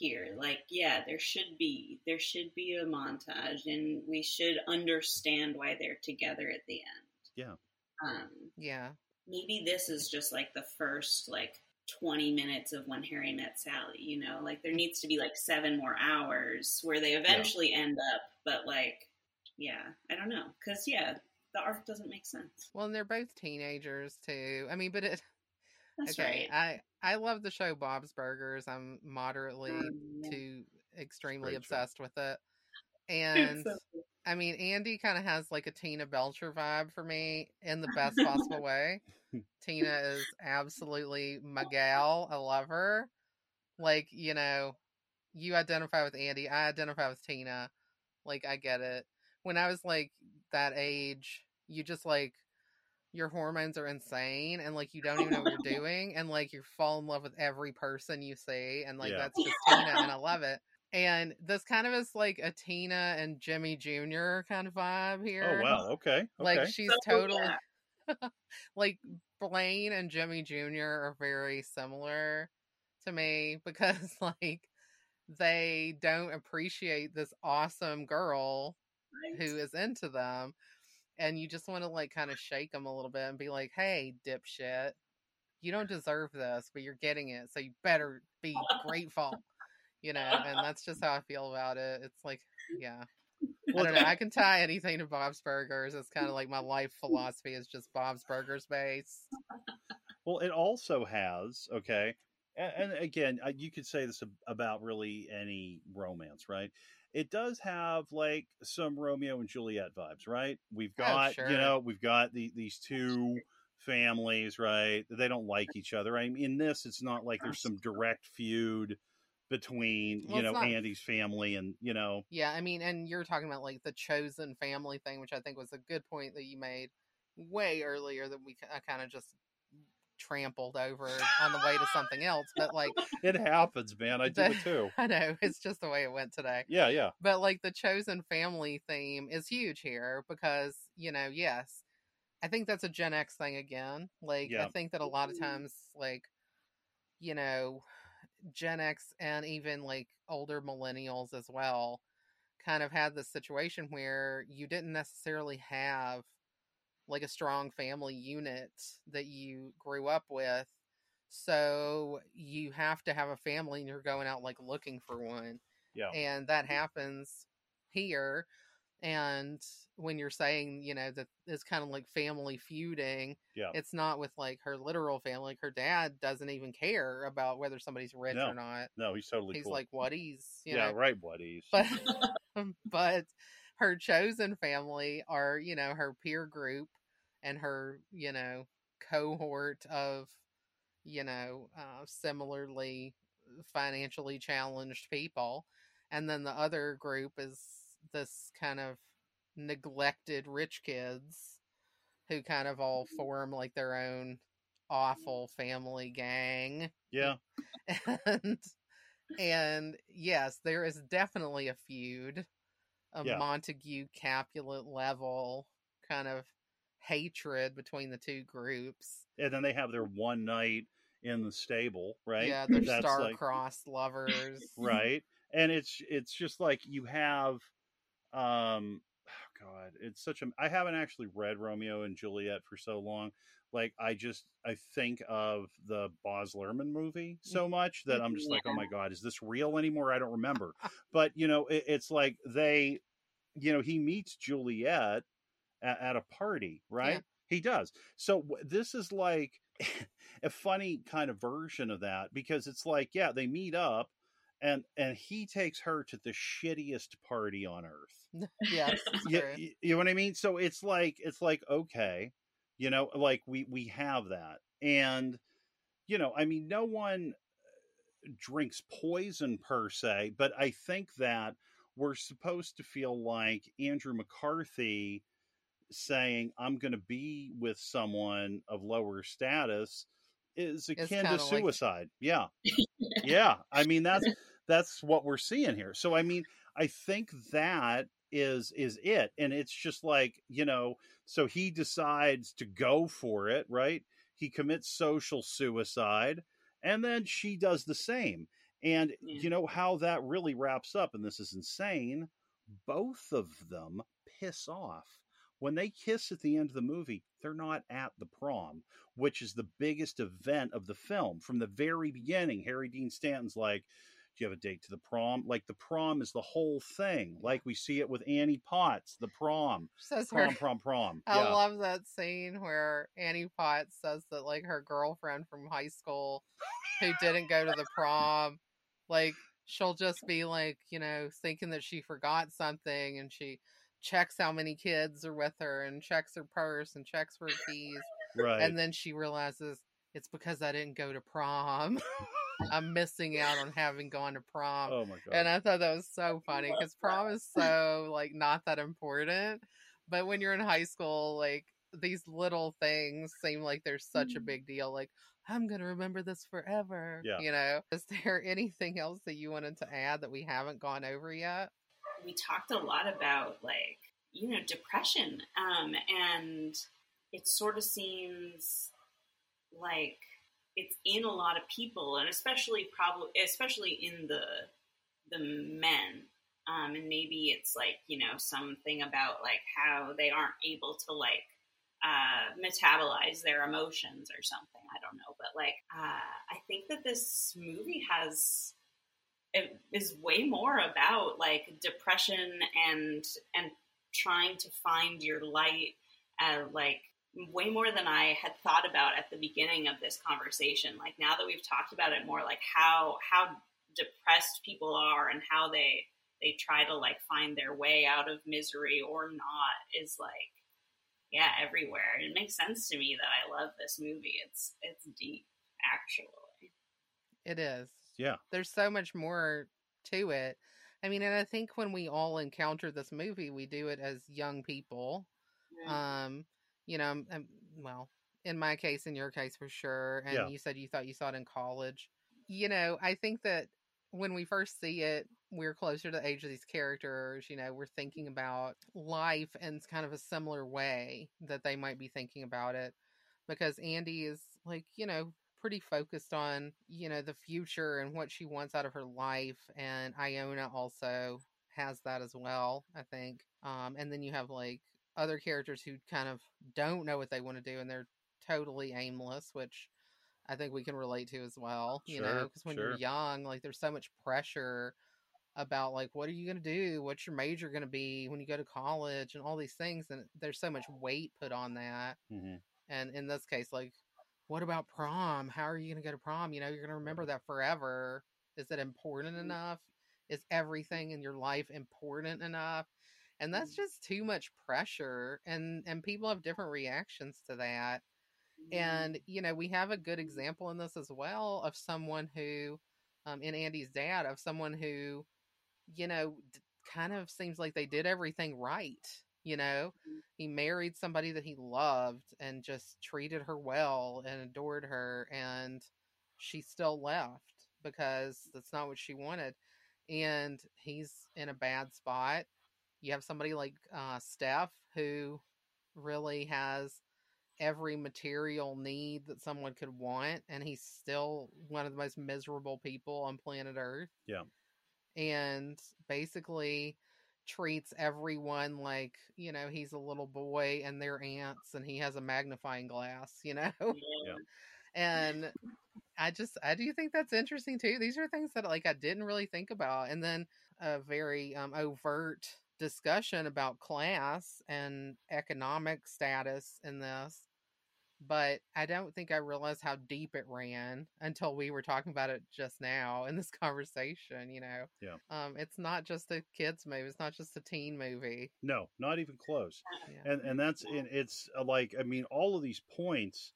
here. Like, yeah, there should be there should be a montage, and we should understand why they're together at the end. Yeah. Um, Yeah, maybe this is just like the first like 20 minutes of when Harry met Sally, you know? Like there needs to be like seven more hours where they eventually end up, but like yeah, I don't know cuz yeah, the arc doesn't make sense. well, and they're both teenagers too. I mean, but it. That's okay, right. I I love the show Bob's Burgers. I'm moderately Um, yeah. to extremely obsessed with it, and. so. I mean, Andie kind of has like a Tina Belcher vibe for me in the best possible way. Tina is absolutely my gal. I love her. Like, you know, you identify with Andie, I identify with Tina. Like, I get it. When I was like that age, you just like your hormones are insane and like you don't even know what you're doing and like you fall in love with every person you see and like Yeah. that's just Tina and I love it. And this kind of is like a Tina and Jimmy Jr. kind of vibe oh, here. oh wow okay okay Like she's So, totally yeah. like Blane and Jimmy Jr. are very similar to me because like they don't appreciate this awesome girl Right. who is into them and you just want to like kind of shake them a little bit and be like hey dipshit you don't deserve this but you're getting it so you better be grateful you know and that's just how i feel about it it's like yeah Well, I don't know. I can tie anything to Bob's Burgers. It's kind of like my life philosophy is just Bob's Burgers based. Well, it also has okay, and, and again, uh, you could say this about really any romance, right? It does have like some Romeo and Juliet vibes, right? We've Oh, got sure. you know we've got the, these two families, right? They don't like each other. I mean, in this, it's not like there's some direct feud between Well, you know not- Andie's family and you know Yeah, I mean, and you're talking about like the chosen family thing, which I think was a good point that you made way earlier that we uh, I kind of just trampled over on the way to something else. But like, it happens, man. I do The- it too. I know it's just the way it went today. Yeah, yeah, But like the chosen family theme is huge here because, you know, yes, I think that's a Gen X thing again. Like, Yeah. I think that a lot of times, like, you know, Gen X and even like older millennials as well kind of had this situation where you didn't necessarily have like a strong family unit that you grew up with. So you have to have a family and you're going out like looking for one yeah. and that happens here and when you're saying you know that it's kind of like family feuding Yeah. it's not with like her literal family like her dad doesn't even care about whether somebody's rich No, or not No, he's totally he's cool. like what he's you yeah, know right, buddies. but but her chosen family are you know her peer group and her you know cohort of you know uh, similarly uh, financially challenged people and then the other group is this kind of neglected rich kids who kind of all mm-hmm. form like their own awful mm. family gang. Yeah, and and yes, there is definitely a feud, a Yeah. Montague Capulet level kind of hatred between the two groups. and then they have their one night in the stable, right? Yeah, they're star-crossed lovers. right? And it's it's just like you have, um, oh god, it's such a. I haven't actually read Romeo and Juliet for so long. Like I just I think of the Baz Luhrmann movie so much that I'm just like, oh my god, is this real anymore? I don't remember. but you know, it, it's like they, you know, he meets Juliet at, at a party, right? Yeah. He does. So w- this is like a funny kind of version of that because it's like, yeah, they meet up and and he takes her to the shittiest party on earth. yes, Yeah, you know what I mean? So it's like it's like okay, you know, like we we have that. And you know, I mean no one uh, drinks poison per se, but I think that we're supposed to feel like Andrew McCarthy saying I'm going to be with someone of lower status is akin to kinda like- suicide. Yeah. yeah. I mean that's that's what we're seeing here. So I mean, I think that is is it and it's just like, you know, so he decides to go for it, right? He commits social suicide and then she does the same. And Yeah. you know how that really wraps up and this is insane. Both of them piss off. When they kiss at the end of the movie, they're not at the prom, which is the biggest event of the film. From the very beginning, Harry Dean Stanton's like, Do you have a date to the prom? Like the prom is the whole thing. Like we see it with Annie Potts, the prom. Says her. Prom, prom, prom. I yeah. love that scene where Annie Potts says that like her girlfriend from high school who didn't go to the prom, like she'll just be like, you know, thinking that she forgot something and she checks how many kids are with her and checks her purse and checks for her keys right. and then she realizes it's because I didn't go to prom. I'm missing out on having gone to prom. oh my god. And I thought that was so funny because prom is so like not that important. But when you're in high school, like these little things seem like they're such a mm-hmm. big deal. Like, I'm gonna remember this forever. Yeah. You know? Is there anything else that you wanted to add that we haven't gone over yet? We talked a lot about like you know depression um and it sort of seems like it's in a lot of people and especially probably especially in the the men um and maybe it's like you know something about like how they aren't able to like uh metabolize their emotions or something i don't know but like uh i think that this movie has it is way more about like depression and and trying to find your light uh, like way more than i had thought about at the beginning of this conversation. Like now that we've talked about it more like how how depressed people are and how they they try to like find their way out of misery or not is like yeah everywhere. It makes sense to me that i love this movie. It's it's deep actually. It is. Yeah. There's so much more to it. I mean, and I think when we all encounter this movie, we do it as young people. Um, you know, um, um, well, in my case, in your case, for sure. And Yeah. you said you thought you saw it in college. You know, I think that when we first see it, we're closer to the age of these characters. You know, we're thinking about life in kind of a similar way that they might be thinking about it. Because Andie is like, you know, pretty focused on, you know, the future and what she wants out of her life. And Iona also has that as well, I think. Um, and then you have like other characters who kind of don't know what they want to do and they're totally aimless, which I think we can relate to as well. You know, because when sure. you're young, like there's so much pressure about like what are you going to do what's your major going to be when you go to college and all these things and there's so much weight put on that hmm and in this case like what about prom? How are you going to go to prom? You know you're going to remember that forever. Is it important Mhm. enough? Is everything in your life important enough? And that's just too much pressure and and people have different reactions to that. And you know we have a good example in this as well of someone who um, in andie's dad of someone who you know d- kind of seems like they did everything right you know Mhm. he married somebody that he loved and just treated her well and adored her and she still left because that's not what she wanted and he's in a bad spot you have somebody like uh, steff who really has every material need that someone could want and he's still one of the most miserable people on planet earth Yeah. and basically treats everyone like you know he's a little boy and they're ants and he has a magnifying glass you know Yeah. and i just i do think that's interesting too these are things that like i didn't really think about and then a very um, overt discussion about class and economic status in this but i don't think i realized how deep it ran until we were talking about it just now in this conversation you know Yeah. um it's not just a kids movie it's not just a teen movie No, not even close. yeah and and that's and it's uh, like i mean all of these points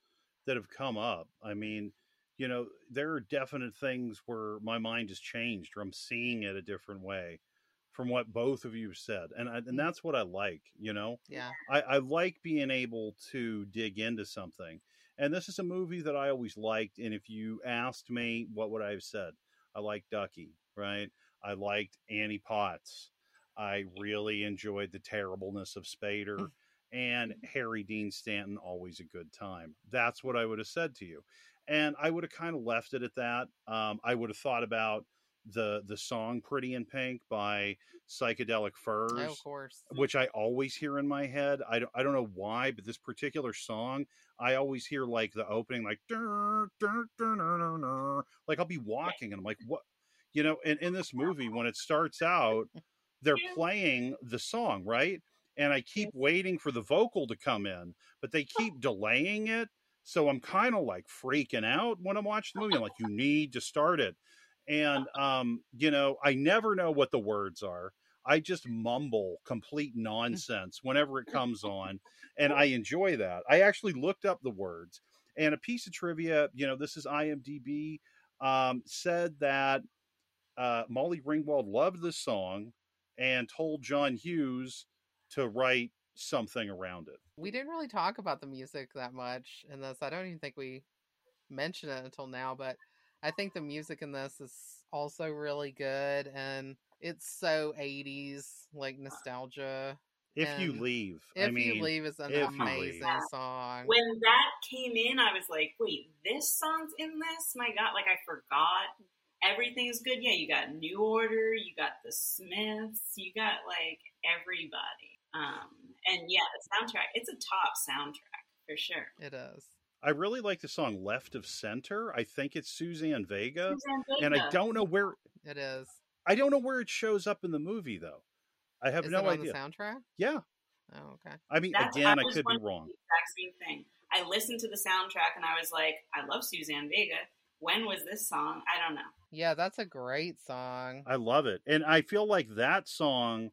that have come up i mean you know there are definite things where my mind has changed or i'm seeing it a different way from what both of you said and I, and that's what i like you know? Yeah. I, I like being able to dig into something and this is a movie that i always liked and if you asked me what would i have said i like duckie right? I liked annie potts. I really enjoyed the terribleness of spader and harry dean stanton always a good time. That's what i would have said to you and i would have kind of left it at that. Um, i would have thought about the the song pretty in pink by psychedelic oh, furs oh, of course which I always hear in my head. I don't, I don't know why, but this particular song, I always hear like the opening, like, "Dur, dur, dur, dur, dur, dur." like I'll be walking and I'm like, what? You know, and in this movie, when it starts out, they're playing the song, right? And I keep waiting for the vocal to come in, but they oh. keep delaying it. So I'm kind of like freaking out when I'm watching the movie. I'm like, you need to start it. And, um, you know, I never know what the words are. I just mumble complete nonsense whenever it comes on, and I enjoy that. I actually looked up the words, and a piece of trivia, you know, this is IMDb, um, said that uh, Molly Ringwald loved this song and told John Hughes to write something around it. we didn't really talk about the music that much in this i don't even think we mentioned it until now but i think the music in this is also really good and it's so 80s like nostalgia If you leave, if I mean, you leave is an amazing song When that came in, I was like, wait, this song's in this? My God, like I forgot. Everything's good. Yeah, you got New Order, you got the Smiths, you got like everybody. Um, and yeah, the soundtrack, it's a top soundtrack for sure. it is I really like the song "Left of Center." I think it's Suzanne Vega, Suzanne and I don't know where it is I don't know where it shows up in the movie though. I have is no it on idea. the soundtrack Yeah, oh okay I mean, That's- again, I was could be wrong. Exact same thing. I listened to the soundtrack and I was like, I love Suzanne Vega. When was this song? I don't know. yeah that's a great song I love it, and I feel like that song.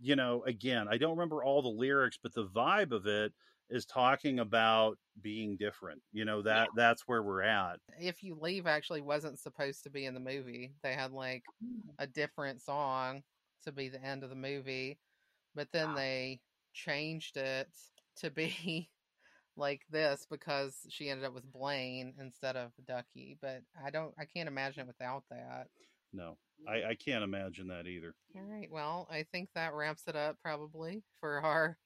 You know, again, I don't remember all the lyrics, but the vibe of it is talking about being different. You know that that's where we're at. if you leave actually wasn't supposed to be in the movie they had like mm. a different song to be the end of the movie but then Wow. they changed it to be like this because she ended up with Blane instead of Duckie but I don't I can't imagine it without that No, mm. I, I can't imagine that either. all right well I think that wraps it up probably for our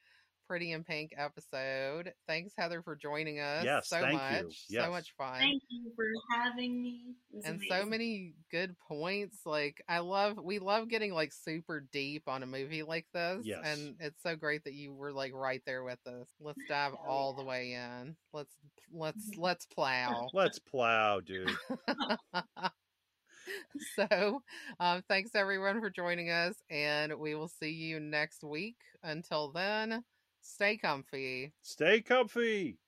Pretty in Pink episode. Thanks, Heather, for joining us. Yes, so thank you. much. Yes. So much fun. Thank you for having me. It was and so many good points like i love we love getting like super deep on a movie like this Yes. and it's so great that you were like right there with us let's dive Hell all the way in let's let's let's plow Let's plow, dude. so um thanks everyone for joining us and we will see you next week until then stay comfy Stay comfy.